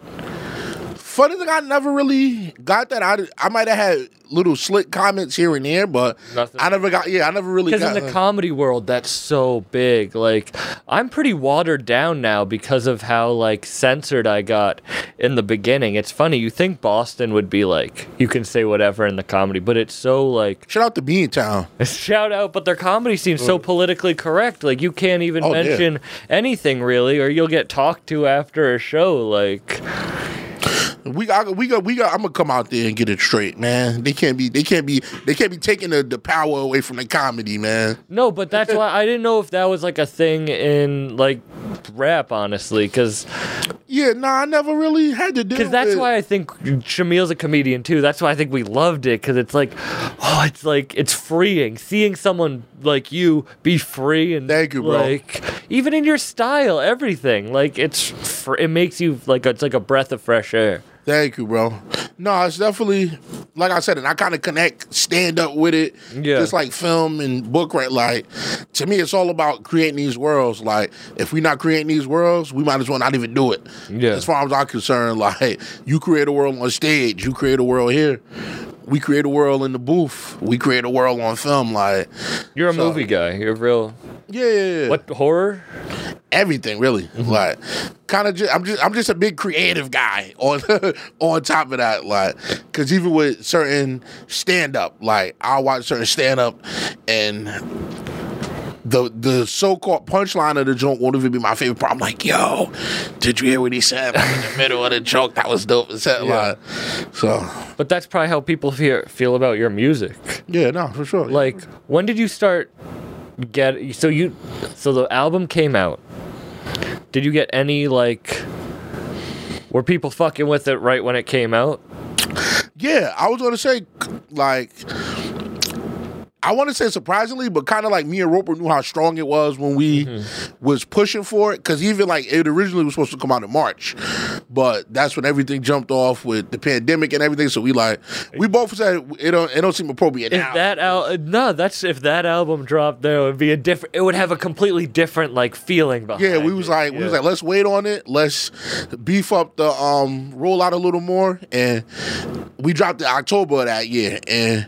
Funny thing, I never really got that. I, I might have had little slick comments here and there, but Nothing. I never got, yeah, I never really Because in the uh, comedy world, that's so big. Like, I'm pretty watered down now because of how like censored I got in the beginning. It's funny. You think Boston would be like, you can say whatever in the comedy, but it's so like Shout out to Beantown. shout out. But their comedy seems so mm. politically correct. Like, you can't even Oh, yeah. mention anything really, or you'll get talked to after a show. Like, We got, we got, we got. I'm gonna come out there and get it straight, man. They can't be, they can't be, they can't be taking the, the power away from the comedy, man. no, but that's why I didn't know if that was like a thing in like rap, honestly, because. Yeah, nah, I never really had to do. Because that's with- why I think Shamil's a comedian too. That's why I think we loved it. Because it's like, oh, it's like it's freeing seeing someone like you be free and Thank you, bro. like even in your style, everything. Like it's fr- it makes you like it's like a breath of fresh air. Thank you, bro. No, it's definitely like I said, and I kind of connect stand up with it. Yeah. Just like film and book, right? Like to me, it's all about creating these worlds. Like if we're not creating these worlds, we might as well not even do it. Yeah. As far as I'm concerned, like you create a world on stage, you create a world here. We create a world in the booth. We create a world on film. Like You're a So- movie guy. You're real. yeah, yeah, yeah. What horror? Everything really mm-hmm. like kind of just i'm just i'm just a big creative guy on on top of that like because even with certain stand-up like i'll watch certain stand-up and the the so-called punchline of the joke won't even be my favorite part. I'm like, yo, did you hear what he said like, in the middle of the joke? That was dope. Yeah. Like, so But that's probably how people feel feel about your music. yeah, no, for sure. Like, when did you start get? So you, so the album came out. Did you get any like? Were people fucking with it right when it came out? Yeah, I was gonna say like I want to say surprisingly, but kind of like me and Roper knew how strong it was when we Mm-hmm. was pushing for it. Because even like it originally was supposed to come out in March, but that's when everything jumped off with the pandemic and everything. So we like we both said it don't it don't seem appropriate If now. that al- no, that's if that album dropped, there it would be a different. It would have a completely different like feeling behind. yeah, we was it. like we was like let's wait on it. Let's beef up the um rollout a little more, and we dropped it October of that year. And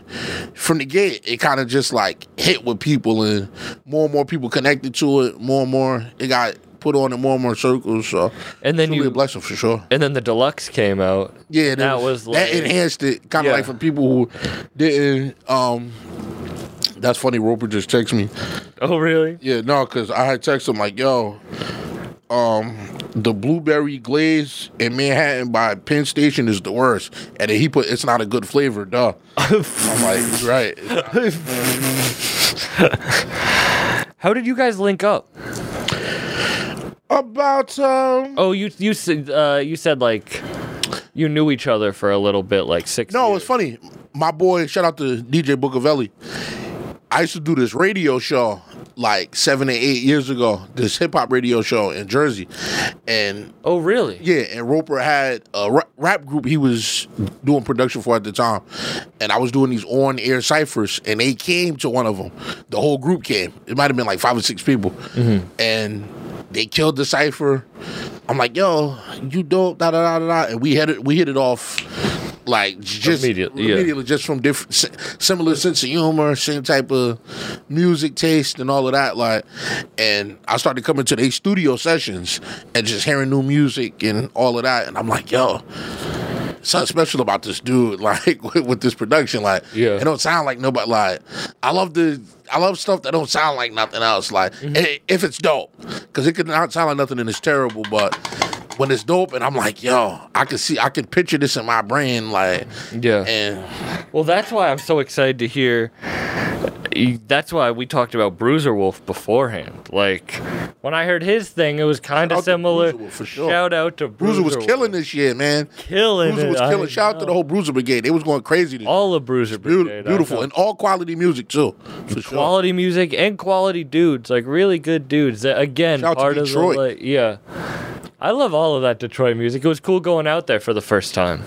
from the gate, it kind of just like hit with people, and more and more people connected to it. More and more, it got put on in more and more circles. So And then you- a blessing for sure. and then the deluxe came out. Yeah, that was like that enhanced it, kind of Yeah. like for people who didn't. um That's funny. Roper just texted me. Oh really? Yeah, no, because I had texted him like, yo, um, the blueberry glaze in Manhattan by Penn Station is the worst. And then he put, it's not a good flavor, duh. I'm like, right. How did you guys link up? About, um, Oh, you you said uh, you said like you knew each other for a little bit, like six. no, years. it's funny. My boy, shout out to DJ Bucavelli. I used to do this radio show like seven or eight years ago, this hip hop radio show in Jersey. And Oh really? Yeah, and Roper had a rap group he was doing production for at the time, and I was doing these on air ciphers, and they came to one of them. The whole group came. It might have been like five or six people, mm-hmm. and they killed the cipher. I'm like, yo, you dope, da da da, da. and we hit it. We hit it off. Like just Immediately, yeah. immediately, just from different, similar sense of humor, same type of music taste, and all of that. Like, and I started coming to these studio sessions and just hearing new music and all of that. And I'm like, yo, something special about this dude. Like with, with this production, like, Yeah. it don't sound like nobody. Like, I love the. I love stuff that don't sound like nothing else. Like, mm-hmm. i- if it's dope, because it could not sound like nothing and it's terrible, but when it's dope, and I'm like, yo, I can see, I can picture this in my brain, like, Yeah. and Well, that's why I'm so excited to hear. That's why we talked about Bruiser Wolf beforehand. Like when I heard his thing, it was kind of similar. Bruiser Wolf, for sure. Shout out to Bruiser was Wolf. killing this year, man. Killing Bruiser it, was I killing. Shout out to the whole Bruiser Brigade. They was going crazy. This all of Bruiser Brigade. I beautiful and all quality music too. For sure. quality music and quality dudes, like really good dudes. That, again, Shout part of Detroit. the like, yeah. I love all of that Detroit music. It was cool going out there for the first time.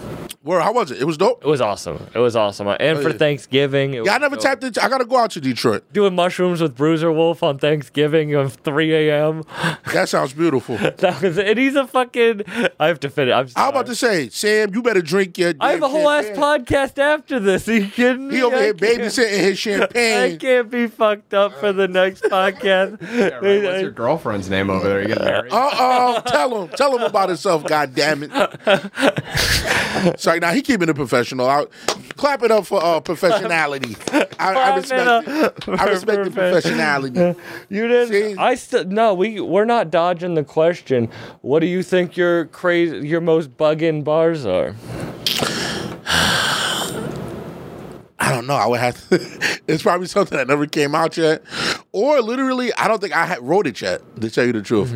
Where how was it? It was dope. It was awesome. It was awesome. And for yeah. Thanksgiving, it Yeah, I never dope. tapped into. I gotta go out to Detroit. doing mushrooms with Bruiser Wolf on Thanksgiving of 3 a.m. That sounds beautiful. That was and he's a fucking. I have to finish. I'm I'm about to say, Sam, you better drink your. I have a damn whole ass podcast after this. Are you kidding me? He over I here babysitting his champagne. I can't be fucked up for the next podcast. Yeah, right. What's your girlfriend's name over there? You getting married? Uh oh, tell him, tell him about himself. God damn it. Sorry, now he keeping it professional. I, clap it up for uh, professionality. I, I respect. It. I respect the profe- professionality. You didn't. See? I still no. We we're not dodging the question. What do you think your crazy, your most bugging bars are? I don't know. I would have. To, it's probably something that never came out yet, or literally, I don't think I had wrote it yet. To tell you the truth,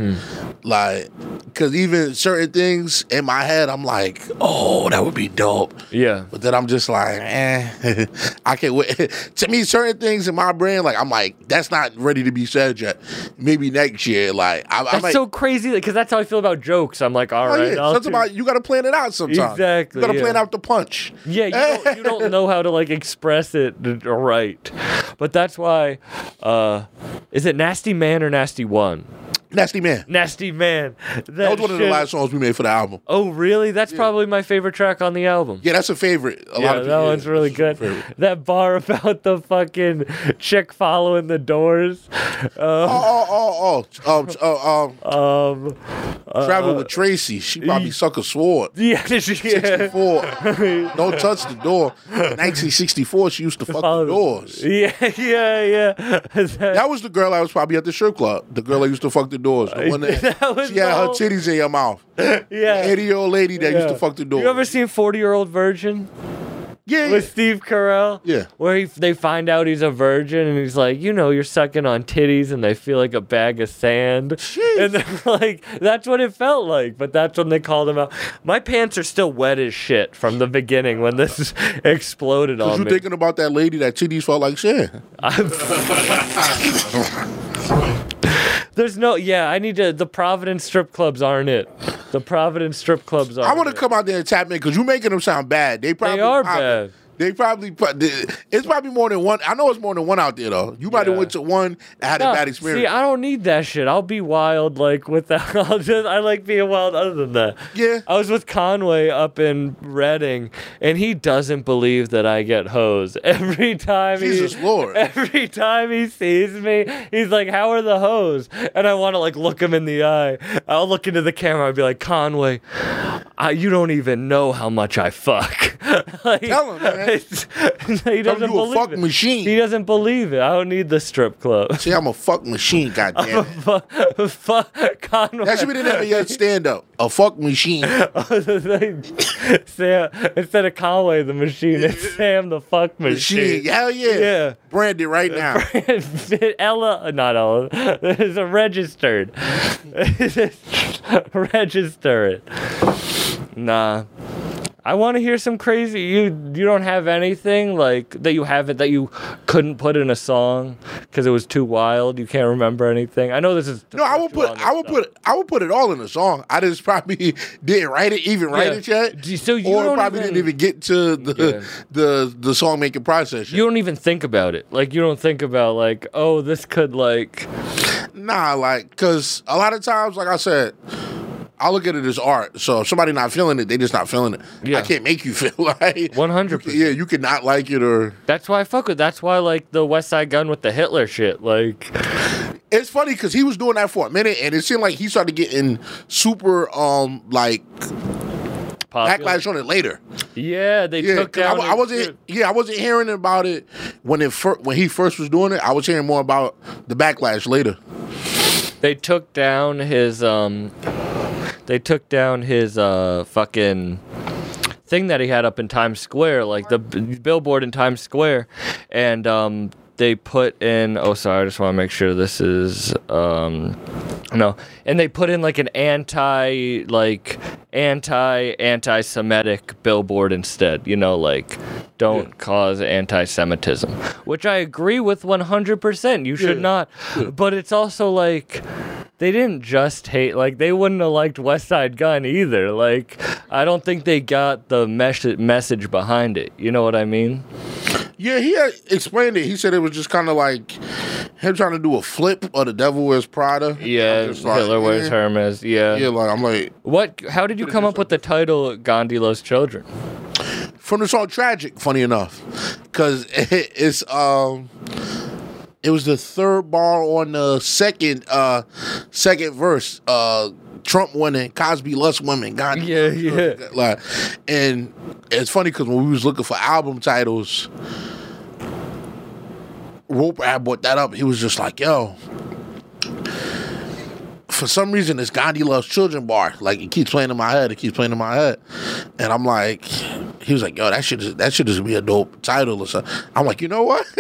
like, because even certain things in my head, I'm like, oh, that would be dope. Yeah. But then I'm just like, eh, I can't wait. to me, certain things in my brain, like I'm like, that's not ready to be said yet. Maybe next year. Like I, I That's might. so crazy because that's how I feel about jokes. I'm like, all Oh, right, yeah. Do- about you got to plan it out sometimes. Exactly, You got to yeah. plan out the punch. Yeah, you don't, you don't know how to like express it right, but that's why. Uh, is it Nasty Man or Nasty One? Nasty man. Nasty Man. That was one of the last songs we made for the album. Oh, really? That's probably my favorite track on the album. Yeah, that's a favorite. A Yeah, lot of that one's yeah, really good. That bar about the fucking chick following the doors. Uh, Oh, oh, oh, oh. Um, um, um, travel with Tracy. She probably suck a sword. yeah, yeah. 64. Don't touch the door. In 1964, she used to fuck the doors. Yeah, yeah, yeah. That was the girl I was probably at the strip club. The girl that used to fuck the doors. The one that, That was she had the her titties in your mouth. yeah. 80 year old lady that used to fuck the doors. You ever seen Forty Year Old Virgin? Yeah, with yeah. Steve Carell. Yeah. where he, they find out he's a virgin, and he's like, you know, you're sucking on titties, and they feel like a bag of sand. Jeez. And they're like, that's what it felt like. But that's when they called him out. My pants are still wet as shit from the beginning when this exploded Was on you me. thinking about that lady that titties felt like shit? There's no, yeah, I need to. The Providence strip clubs aren't it. The Providence strip clubs aren't. I want to come out there and tap in because you're making them sound bad. They probably are probably- bad. They probably. It's probably more than one. I know it's more than one out there though. You might have went to one and had a bad experience. See, I don't need that shit. I'll be wild like with that. I'll just, I like being wild other than that. Yeah. I was with Conway up in Reading, and he doesn't believe that I get hosed every time. Jesus he, Lord. Every time he sees me, he's like, "How are the hoes?" And I want to like look him in the eye. I'll look into the camera. I'll be like, "Conway, I, you don't even know how much I fuck." like, Tell him, man. it's- he doesn't you a believe fuck it. machine. He doesn't believe it. I don't need the strip club. See, I'm a fuck machine. Goddamn it. fuck, fuck Conway. That should be the name of your stand up. A fuck machine. Oh, Sam, uh, instead of Conway the machine, it's Sam the fuck Machine. machine. Hell yeah. Yeah. Brand it right now. Ella, uh, not Ella. There's a registered. Register it. Nah. I want to hear some crazy. You you don't have anything like that you have it that you couldn't put in a song because it was too wild. You can't remember anything. I know this is No, I will put I will stuff. put I will put it all in a song. I just probably didn't write it, even write Yeah. it yet. So you or probably even- didn't even get to the Yeah. the the song making process. Yet. You don't even think about it. Like you don't think about like, oh, this could like. Nah, like, cause a lot of times, like I said, I look at it as art. So if somebody not feeling it, they just not feeling it. Yeah. I can't make you feel like 100%. Yeah, you can not like it or. That's why I fuck with. That's why like the Westside Gunn with the Hitler shit. Like, It's funny because he was doing that for a minute, and it seemed like he started getting super um like popular. backlash on it later. Yeah, they Yeah, took I, down. wa- I wasn't. shit. Yeah, I wasn't hearing about it when it fir- when he first was doing it. I was hearing more about the backlash later. They took down his um. They took down his uh fucking thing that he had up in Times Square, like the b- billboard in Times Square, and um they put in. Oh, sorry, I just want to make sure this is um. No, and they put in like an anti, like anti anti-Semitic billboard instead. You know, like don't cause anti-Semitism, which I agree with 100%. You should Yeah. not, but it's also like they didn't just hate like they wouldn't have liked Westside Gunn either. Like I don't think they got the mes- message behind it. You know what I mean? Yeah, he explained it. He said it was just kind of like him trying to do a flip of the Devil Wears Prada. Yeah, like, Hitler wears eh. Hermes. Yeah. Yeah, like I'm like What? How did you come up with the title "Gandhi Loves Children"? from the song "Tragic." Funny enough, because it, it's um. It was the third bar on the second uh second verse. Uh Trump winning, Cosby lust women, God, Yeah, yeah. Like, and it's funny because when we was looking for album titles, Roper had brought that up. He was just like, "Yo, for some reason, this Gandhi loves children bar. Like it keeps playing in my head. It keeps playing in my head." And I'm like, he was like, "Yo, that should just, that should just be a dope title or something." I'm like, you know what?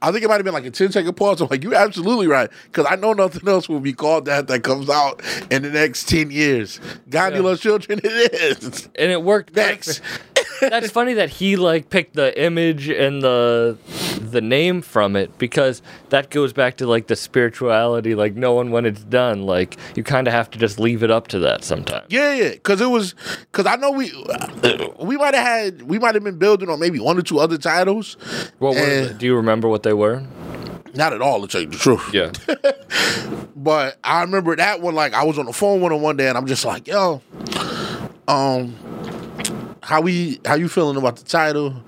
I think it might have been like a 10 second pause. I'm like, you're absolutely right because I know nothing else will be called that that comes out in the next 10 years. Gandhi Yeah. loves children. It is. And it worked. Next. That's funny that he like picked the image and the the name from it because that goes back to like the spirituality. Like knowing when it's done. Like you kind of have to just leave it up to that sometimes. Yeah, yeah, because it was because I know we we might have had we might have been building on maybe one or two other titles. What were? Do you remember what they were? Not at all, to tell you the truth. Yeah. But I remember that one. Like I was on the phone with him one day, and I'm just like, "Yo, um, how we how you feeling about the title?"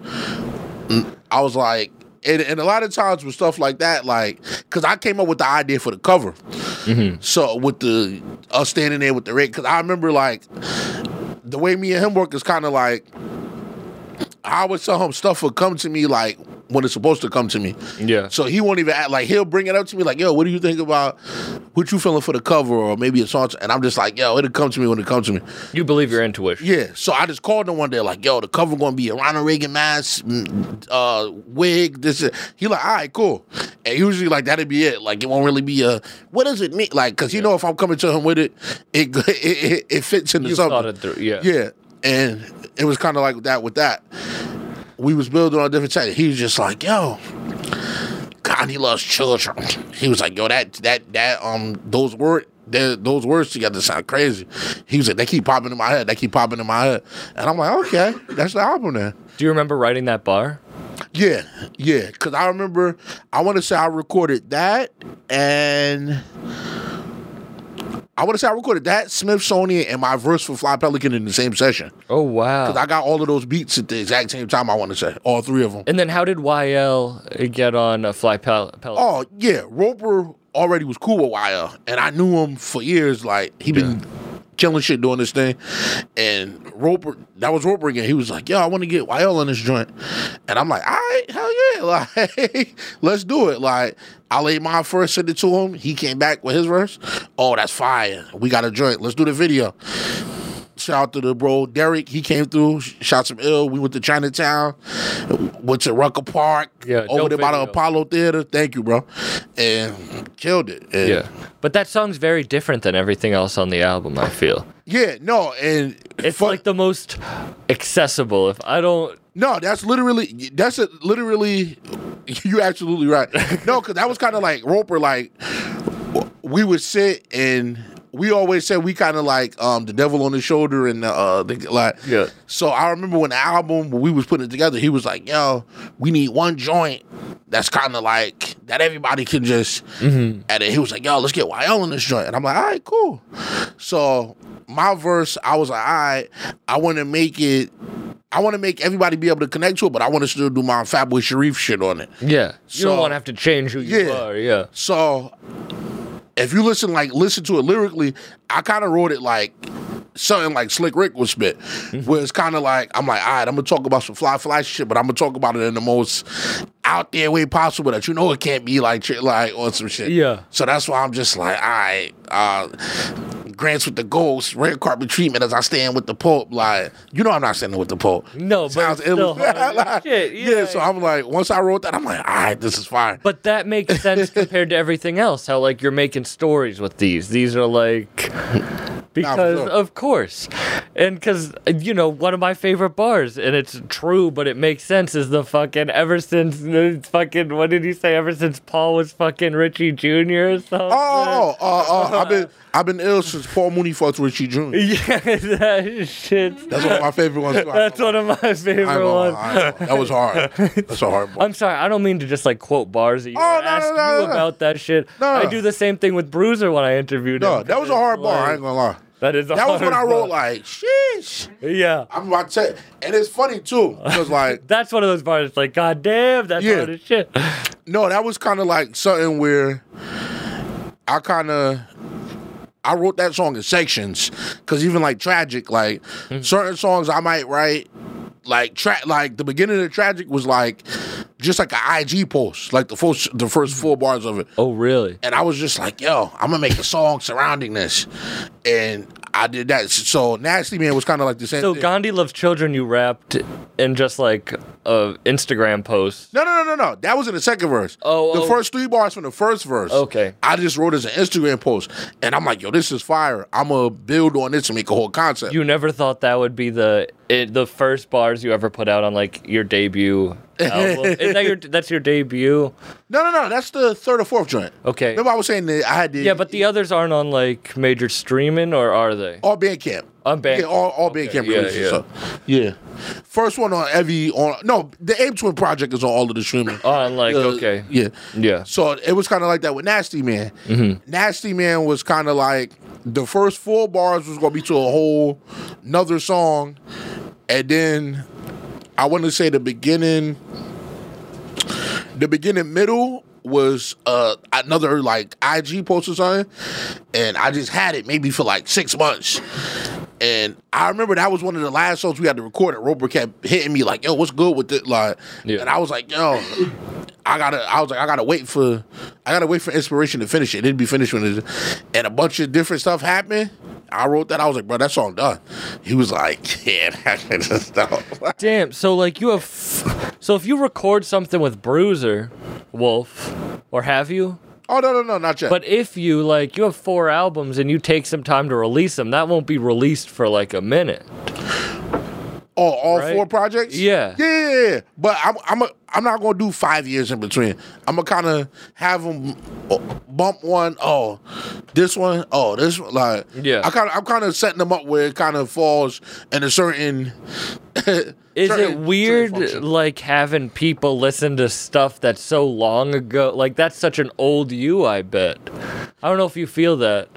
I was like, and, and a lot of times with stuff like that, like, because I came up with the idea for the cover. Mm-hmm. So with the us standing there with the red, because I remember like the way me and him work is kind of like I would tell him stuff would come to me like when it's supposed to come to me. Yeah. So he won't even act like he'll bring it up to me like, "Yo, what do you think about what you feeling for the cover or maybe a song, and I'm just like, yo, it'll come to me when it comes to me. You believe your intuition. Yeah, so I just called him one day, like, yo, the cover gonna be a Ronald Reagan mask, mm, uh, wig, this. is- He like, all right, cool. And usually, like, that'd be it. Like, it won't really be a. What does it mean? Like, cause you know, if I'm coming to him with it, it it, it, it fits into You've something. thought it through. Yeah. Yeah, and it was kind of like that with that. We was building on a different side. He was just like, yo. God, he loves children. He was like, yo, that that that um those word those words together sound crazy. He was like, they keep popping in my head. They keep popping in my head, and I'm like, okay, that's the album then. Do you remember writing that bar? Yeah, yeah. Because I remember, I want to say I recorded that, and I want to say I recorded that Smithsonian and my verse for Fly Pelican in the same session. Oh wow. Because I got all of those beats at the exact same time. I want to say all three of them. and then how did YL get on a fly pel- pellet? Oh yeah, Roper already was cool with YL, and I knew him for years. Like he been killing shit doing this thing, and Roper that was Roper again. He was like, "Yo, I want to get YL on this joint," and I'm like, "All right, hell yeah, like let's do it." Like I laid my first, sent it to him. He came back with his verse. Oh, that's fire. We got a joint. Let's do the video. Shout out to the bro Derek. He came through, shot some ill. We went to Chinatown, went to Rucker Park, Yeah, over there by the. Apollo Theater. Thank you, bro, and killed it. And yeah. But that song's very different than everything else on the album, I feel. yeah, no, and It's like the most accessible. If I don't no, that's literally that's a, literally. You absolutely right. No, because that was kind of like Roper. Like we would sit and we always said we kind of like um the devil on the shoulder and uh the, like Yeah. So I remember when the album when we was putting it together, he was like, "Yo, we need one joint that's kind of like that everybody can just." And then he was like, "Yo, let's get YL in this joint," and I'm like, "All right, cool." So my verse, I was like, "All right, I want to make it." I want to make everybody be able to connect to it, but I want to still do my Fatboy Sharif shit on it. Yeah. You don't want to have to change who you Yeah. are, yeah. So if you listen like listen to it lyrically, I kind of wrote it like something like Slick Rick would spit, mm-hmm. where it's kind of like I'm like, all right, I'm gonna talk about some fly fly shit, but I'm gonna talk about it in the most out there way possible that you know it can't be like like or some shit. Yeah. So that's why I'm just like, all right, uh, grants with the ghost, red carpet treatment as I stand with the Pope. Like, you know, I'm not standing with the Pope. No, but Sounds it's still Like, shit, yeah. yeah. So I'm like, once I wrote that, I'm like, all right, this is fine. But that makes sense compared to everything else. How like you're making stories with these. These are like because sure. of course, and because you know one of my favorite bars, and it's true, but it makes sense. Is the fucking ever since fucking what did he say? Ever since Paul was fucking Richie Jr. or oh, oh, something. Oh, oh, oh, oh, I've been I've been ill since Paul Mooney fucked Richie Jr. yeah, that shit. That's one of my favorite ones. That's one of my gonna. I ain't favorite ones. That was hard. That's a hard one. I'm sorry, I don't mean to just like quote bars at you. Oh, no, no, asked no, you no. about that shit. No, I do the same thing with Bruiser when I interviewed him. No, that was a hard bar. I ain't gonna lie. That is That was when I wrote like, sheesh. Yeah. I'm about to. And it's funny too. Because like, That's one of those bars. Like, God damn, that's Yeah. hard as shit. no, that was kind of like something where I kind of I wrote that song in sections because even like tragic, like Mm-hmm. certain songs I might write, like tra- like the beginning of tragic was like just like an IG post, like the first the first four bars of it. Oh, really? And I was just like, yo, I'm gonna make a song surrounding this, and I did that. So Nasty Man was kind of like the same. So thing. Gandhi loves children. You rapped in just like a Instagram post. No, no, no, no, no. That was in the second verse. Oh, the oh. first three bars from the first verse. Okay. I just wrote as an Instagram post, and I'm like, yo, this is fire. I'm gonna build on this and make a whole concept. You never thought that would be the it, the first bars you ever put out on like your debut album. That your that's your debut? no, no, no. That's the third or fourth joint. Okay. Remember, I was saying that I had the Yeah, but the others aren't on like major streaming, or are they? all Bandcamp. On Bandcamp. Yeah, all, all Okay, Bandcamp yeah, releases. yeah. So, yeah. First one on Evie on no, the Ape Twin project is on all of the streaming. On like Uh, okay, Yeah. yeah. So it was kind of like that with Nasty Man. Mm-hmm. Nasty Man was kind of like the first four bars was gonna be to a whole another song, and then I want to say the beginning, the beginning middle was uh another like IG post or something, and I just had it maybe for like six months. And I remember that was one of the last songs we had to record. And Roper kept hitting me like, "Yo, what's good with it?" Like, Yeah. and I was like, "Yo," I gotta. I was like, I gotta wait for. I gotta wait for inspiration to finish it. It didn't be finished when it, and a bunch of different stuff happened. I wrote that. I was like, bro, that song done. He was like, yeah, that just done. Damn. So like you have, so if you record something with Bruiser, Wolf, or have you? Oh no, no, no, not yet. But if you like, you have four albums and you take some time to release them, that won't be released for like a minute. Oh, all right? four projects. Yeah. yeah, yeah. yeah. But I'm, I'm, a, I'm not gonna do five years in between. I'm gonna kind of have them uh, bump one. Oh, this one. Oh, this one. Like, Yeah. I kind of, I'm kind of setting them up where it kind of falls in a certain. Is certain- it weird, like having people listen to stuff that's so long ago? Like that's such an old you, I bet. I don't know if you feel that.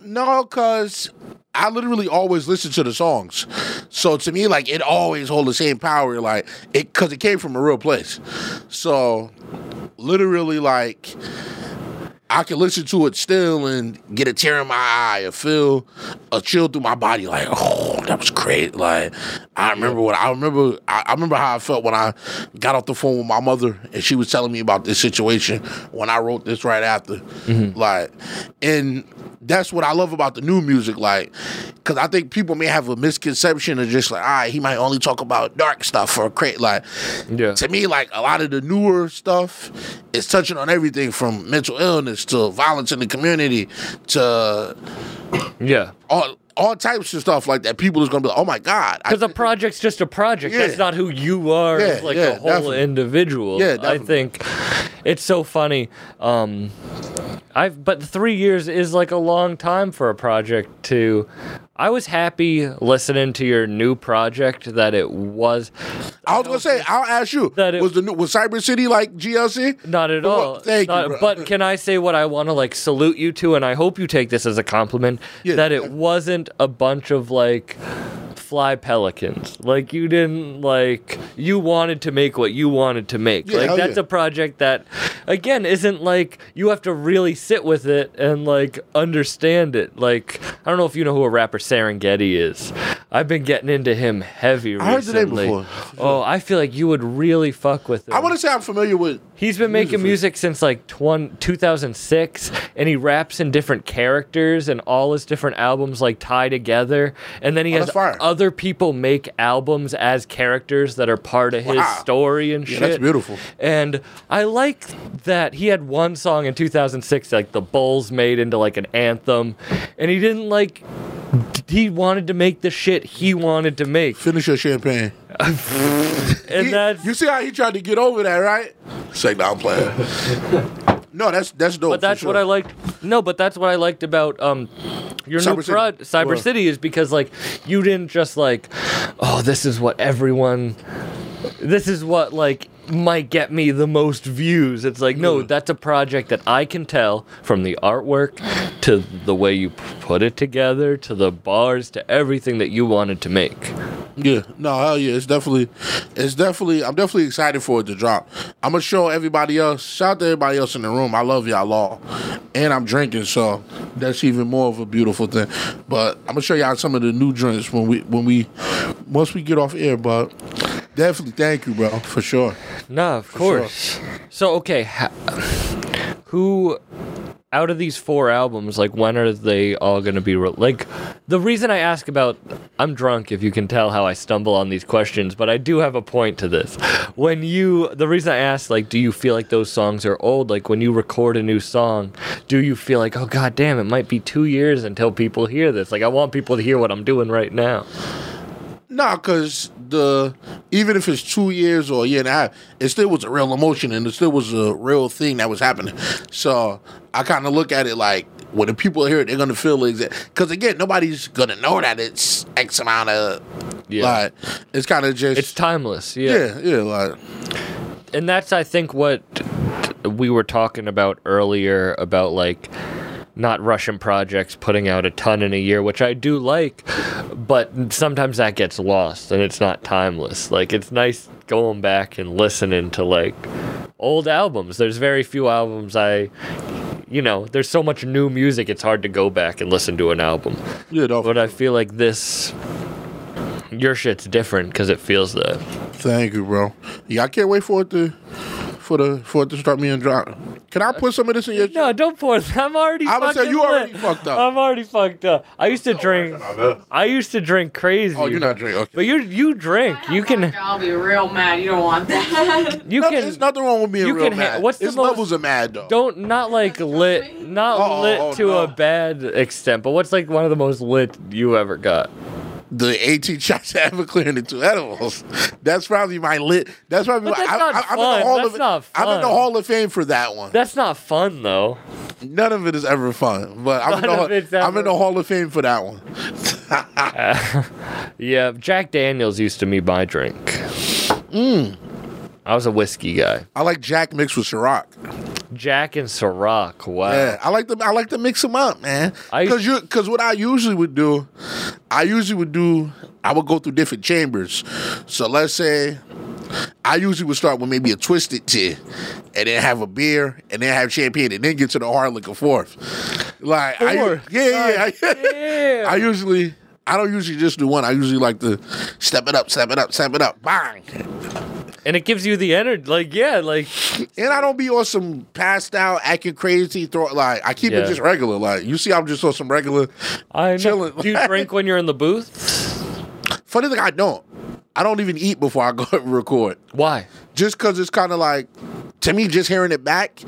No, cause I literally always listen to the songs. So to me, like it always hold the same power, like it cause it came from a real place. So literally like I can listen to it still and get a tear in my eye or feel a chill through my body, like, oh, that was great. Like, I remember what I remember. I, I remember how I felt when I got off the phone with my mother and she was telling me about this situation when I wrote this right after. Mm-hmm. Like, and that's what I love about the new music, like, because I think people may have a misconception of just like, all right, he might only talk about dark stuff or create like. Yeah. To me, like a lot of the newer stuff is touching on everything from mental illness to violence in the community to Yeah. all all types of stuff like that. People is gonna be like, oh my god, Because a project's just a project. Yeah. That's not who you are as Yeah, like yeah, a whole definitely. individual. Yeah, I think it's so funny. Um, I've but three years is like a long time for a project to. I was happy listening to your new project that it was I was gonna say, I'll ask you, That it- was the new was Cyber City like GLC? Not at Well, all. thank you, bro. But can I say what I want to like salute you to, and I hope you take this as a compliment Yeah. that it wasn't a bunch of like fly pelicans. Like you didn't like you wanted to make what you wanted to make. Yeah, like that's yeah. a project that again isn't like you have to really sit with it and like understand it. Like I don't know if you know who a rapper Serengeti is. I've been getting into him heavy recently. I heard the name before. Oh, I feel like you would really fuck with it. I want to say I'm familiar with. He's been making music since like twen- 2006, and he raps in different characters, and all his different albums like tie together. And then he Oh, has other people make albums as characters that are part of his Wow. story and Yeah, shit. that's beautiful. And I like that he had one song in 2006, like the Bulls made into like an anthem, and he didn't like. He wanted to make the shit he wanted to make, Finish your champagne. and He- that's you see how he tried to get over that, right? Say, no, I'm playing. no, that's that's dope. But that's what. I liked. No, but that's what I liked about um your Cyber new prod, Cyber What? City, is because like you didn't just like, oh, this is what everyone, this is what like might get me the most views. It's like no, mm. that's a project that I can tell from the artwork to the way you put it together to the bars to everything that you wanted to make. Yeah, no, hell yeah, it's definitely, it's definitely, I'm definitely excited for it to drop. I'm gonna show everybody else. Shout out to everybody else in the room. I love y'all all, and I'm drinking, so that's even more of a beautiful thing. But I'm gonna show y'all some of the new drinks when we, when we, once we get off air. But definitely, thank you, bro, for sure. Nah, of sure. course. So okay, ha- who out of these four albums, like when are they all gonna be re- like? The reason I ask about, I'm drunk. If you can tell how I stumble on these questions, but I do have a point to this. When you, the reason I ask, like, do you feel like those songs are old? Like when you record a new song, do you feel like, oh god damn, it might be two years until people hear this? Like I want people to hear what I'm doing right now. Nah, cause the even if it's two years or a year and a half, it still was a real emotion and it still was a real thing that was happening. So I kind of look at it like when the people hear it, they're gonna feel exact. Because again, nobody's gonna know that it's X amount of. Yeah. Like it's kind of just. It's timeless. yeah, yeah, like and that's I think what we were talking about earlier about like not Russian projects putting out a ton in a year, which I do like, but sometimes that gets lost and it's not timeless. Like it's nice going back and listening to like old albums. There's very few albums I you know, there's so much new music it's hard to go back and listen to an album. yeah, no, But I feel like this your shit's different because it feels that. Thank you, bro. Yeah, I can't wait for it to for the for it to start being dry. Can I put some of this in your? No, don't pour. that. I'm already. I would say fucking you already fucked up. I'm already fucked up. I used to drink. I used to drink crazy. Oh, you're not drinking. Okay. But you you drink. You can I'll be real mad. You don't want that. you No, can. there's nothing wrong with being you real can ha- mad. what's the It's most- levels of mad though. Don't not like lit, not Oh, lit oh, to no. a bad extent. But what's like one of the most lit you ever got? The 18 shots of Everclear and two edibles. That's probably my lit. That's probably But my, that's I, not I, I'm in the Hall That's of not I'm in the. Hall of Fame for that one. That's not fun though. None of it is ever fun, but I'm, in the, Hall- of I'm ever- in the Hall of Fame for that one. Yeah, Jack Daniels used to be my drink. Mm. I was a whiskey guy. I like Jack mixed with Ciroc. Jack and Ciroc. Wow. Yeah, I like to I like to mix them up, man. Because you because what I usually would do, I usually would do I would go through different chambers. So let's say I usually would start with maybe a twisted tea, and then have a beer, and then have champagne, and then get to the hard liquor fourth. Like I, Fourth? yeah, yeah. I usually. I don't usually just do one. I usually like to step it up, step it up, step it up, bang. And it gives you the energy. Like, yeah, like And I don't be on some passed out, acting crazy. Throw like I keep Yeah. it just regular. Like you see, I'm just on some regular. I know. Chilling. Do you drink when you're in the booth? Funny thing, I don't. I don't even eat before I go and record. Why? Just because it's kind of like, to me, just hearing it back,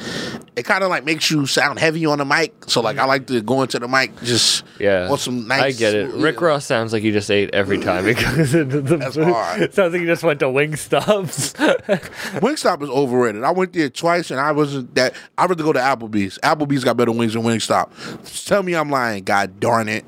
it kind of like makes you sound heavy on the mic. So like, I like to go into the mic just Yeah. on some nice. I get it. Rick yeah. Ross sounds like he just ate every time he goes into the That's hard. It sounds like he just went to Wingstops. Wingstop is overrated. I went there twice and I wasn't that. I'd rather go to Applebee's. Applebee's got better wings than Wingstop. Tell me I'm lying. God darn it.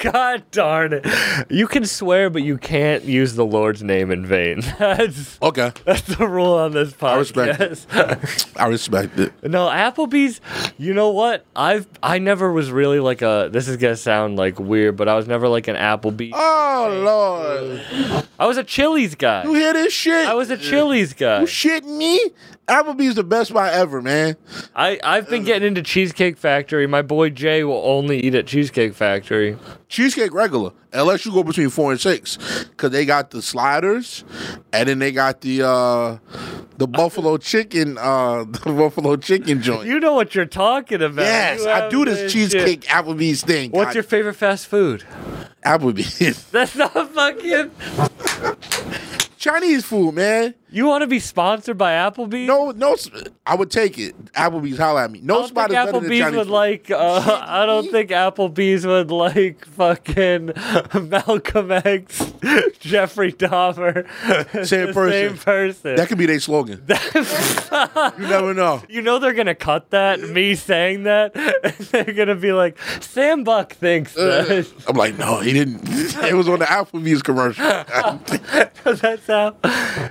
God darn it. You can swear, but you can't use the Lord's name in vain. That's Okay, that's the rule on this podcast. I respect I respect it. No, Applebee's. You know what? I've I never was really like a. This is gonna sound like weird, but I was never like an Applebee's. Oh Lord, I was a Chili's guy. you hear this shit? I was a Chili's guy. You shitting me? Applebee's the best spot ever, man. I I've been getting into Cheesecake Factory. My boy Jay will only eat at Cheesecake Factory. Cheesecake regular, unless you go between four and six, because they got the sliders, and then they got the uh the buffalo chicken, uh the buffalo chicken joint. You know what you're talking about. yes, You I do this shit. cheesecake Applebee's thing. What's God, your favorite fast food? Applebee's? That's not fucking. Chinese food, man. You want to be sponsored by Applebee's? No, no, I would take it. Applebee's, holla at me. No spot think is better than Applebee's Chinese would food. like. Uh, I don't think Applebee's would like fucking Malcolm X, Jeffrey Dahmer, Same the person. Same person. That could be their slogan. you never know. you know they're gonna cut that. Me saying that, and they're gonna be like, Sam Buck thinks that. I'm like, no, he didn't. It was on the Applebee's commercial. That's how.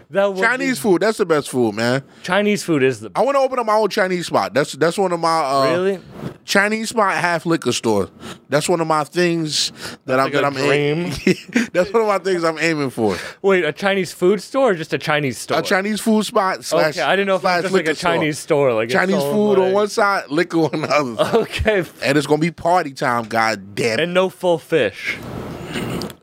That would be- Chinese food, that's the best food, man. Chinese food is the I want to open up my own Chinese spot. That's that's one of my uh, really. Chinese spot, half liquor store. That's one of my things that I'm like that I'm aim- That's one of my things I'm aiming for. Wait, a Chinese food store or just a Chinese store? A Chinese food spot slash. Okay, I didn't know if it was just like a liquor store. Chinese store, like Chinese food on one side, liquor on the other. Okay, and it's gonna be party time. God damn it! and no full fish.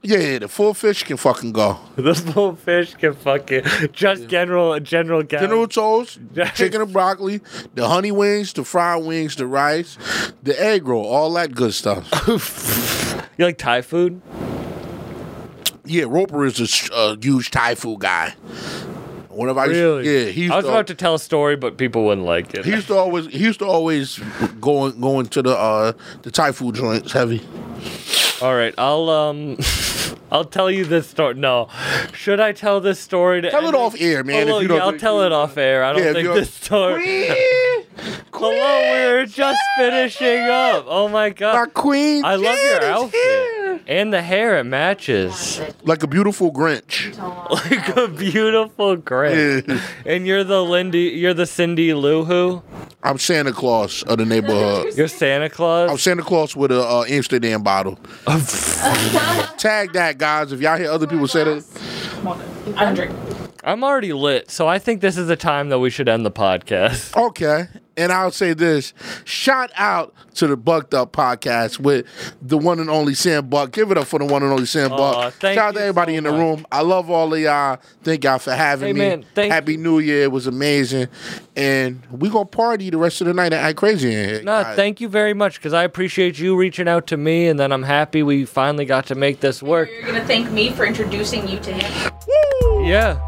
Yeah, yeah, the full fish can fucking go. The full fish can fucking just general general gal- General toast, chicken and broccoli, the honey wings, the fried wings, the rice, the egg roll, all that good stuff. You like Thai food? Yeah, Roper is a a huge Thai food guy. Whenever I used, yeah, he used I was to, about to tell a story, but people wouldn't like it. he used to always he used to always going going to the uh the Thai food joints heavy. All right, I'll um, I'll tell you this story. No, should I tell this story to? Tell it off air, man, if Hello, you don't yeah, I'll tell it off air. I don't Yeah, think this story. Hello, we were just finishing up. Oh my My god, queen, I love your outfit here. and the hair. It matches like a beautiful Grinch. like a beautiful Grinch. Yeah. And you're the Lindy. You're the Cindy Lou Who. I'm Santa Claus of the neighborhood. You're Santa Claus. I'm Santa Claus with a uh, Amsterdam bottle. Tag that, guys. If y'all hear other people say that, I don't drink. I'm already lit, so I think this is the time that we should end the podcast. okay. And I'll say this: shout out to the Bucked Up podcast with the one and only Sam Buck. Give it up for the one and only Sam Aw, Buck. thank Shout out to you everybody so in the much. room. I love all of y'all. Thank y'all for having Hey, me. man, thank Happy New Year. It was amazing. And we gonna party the rest of the night and act crazy in here. No, guys. thank you very much because I appreciate you reaching out to me, and then I'm happy we finally got to make this work. You're gonna thank me for introducing you to him. Woo! Yeah,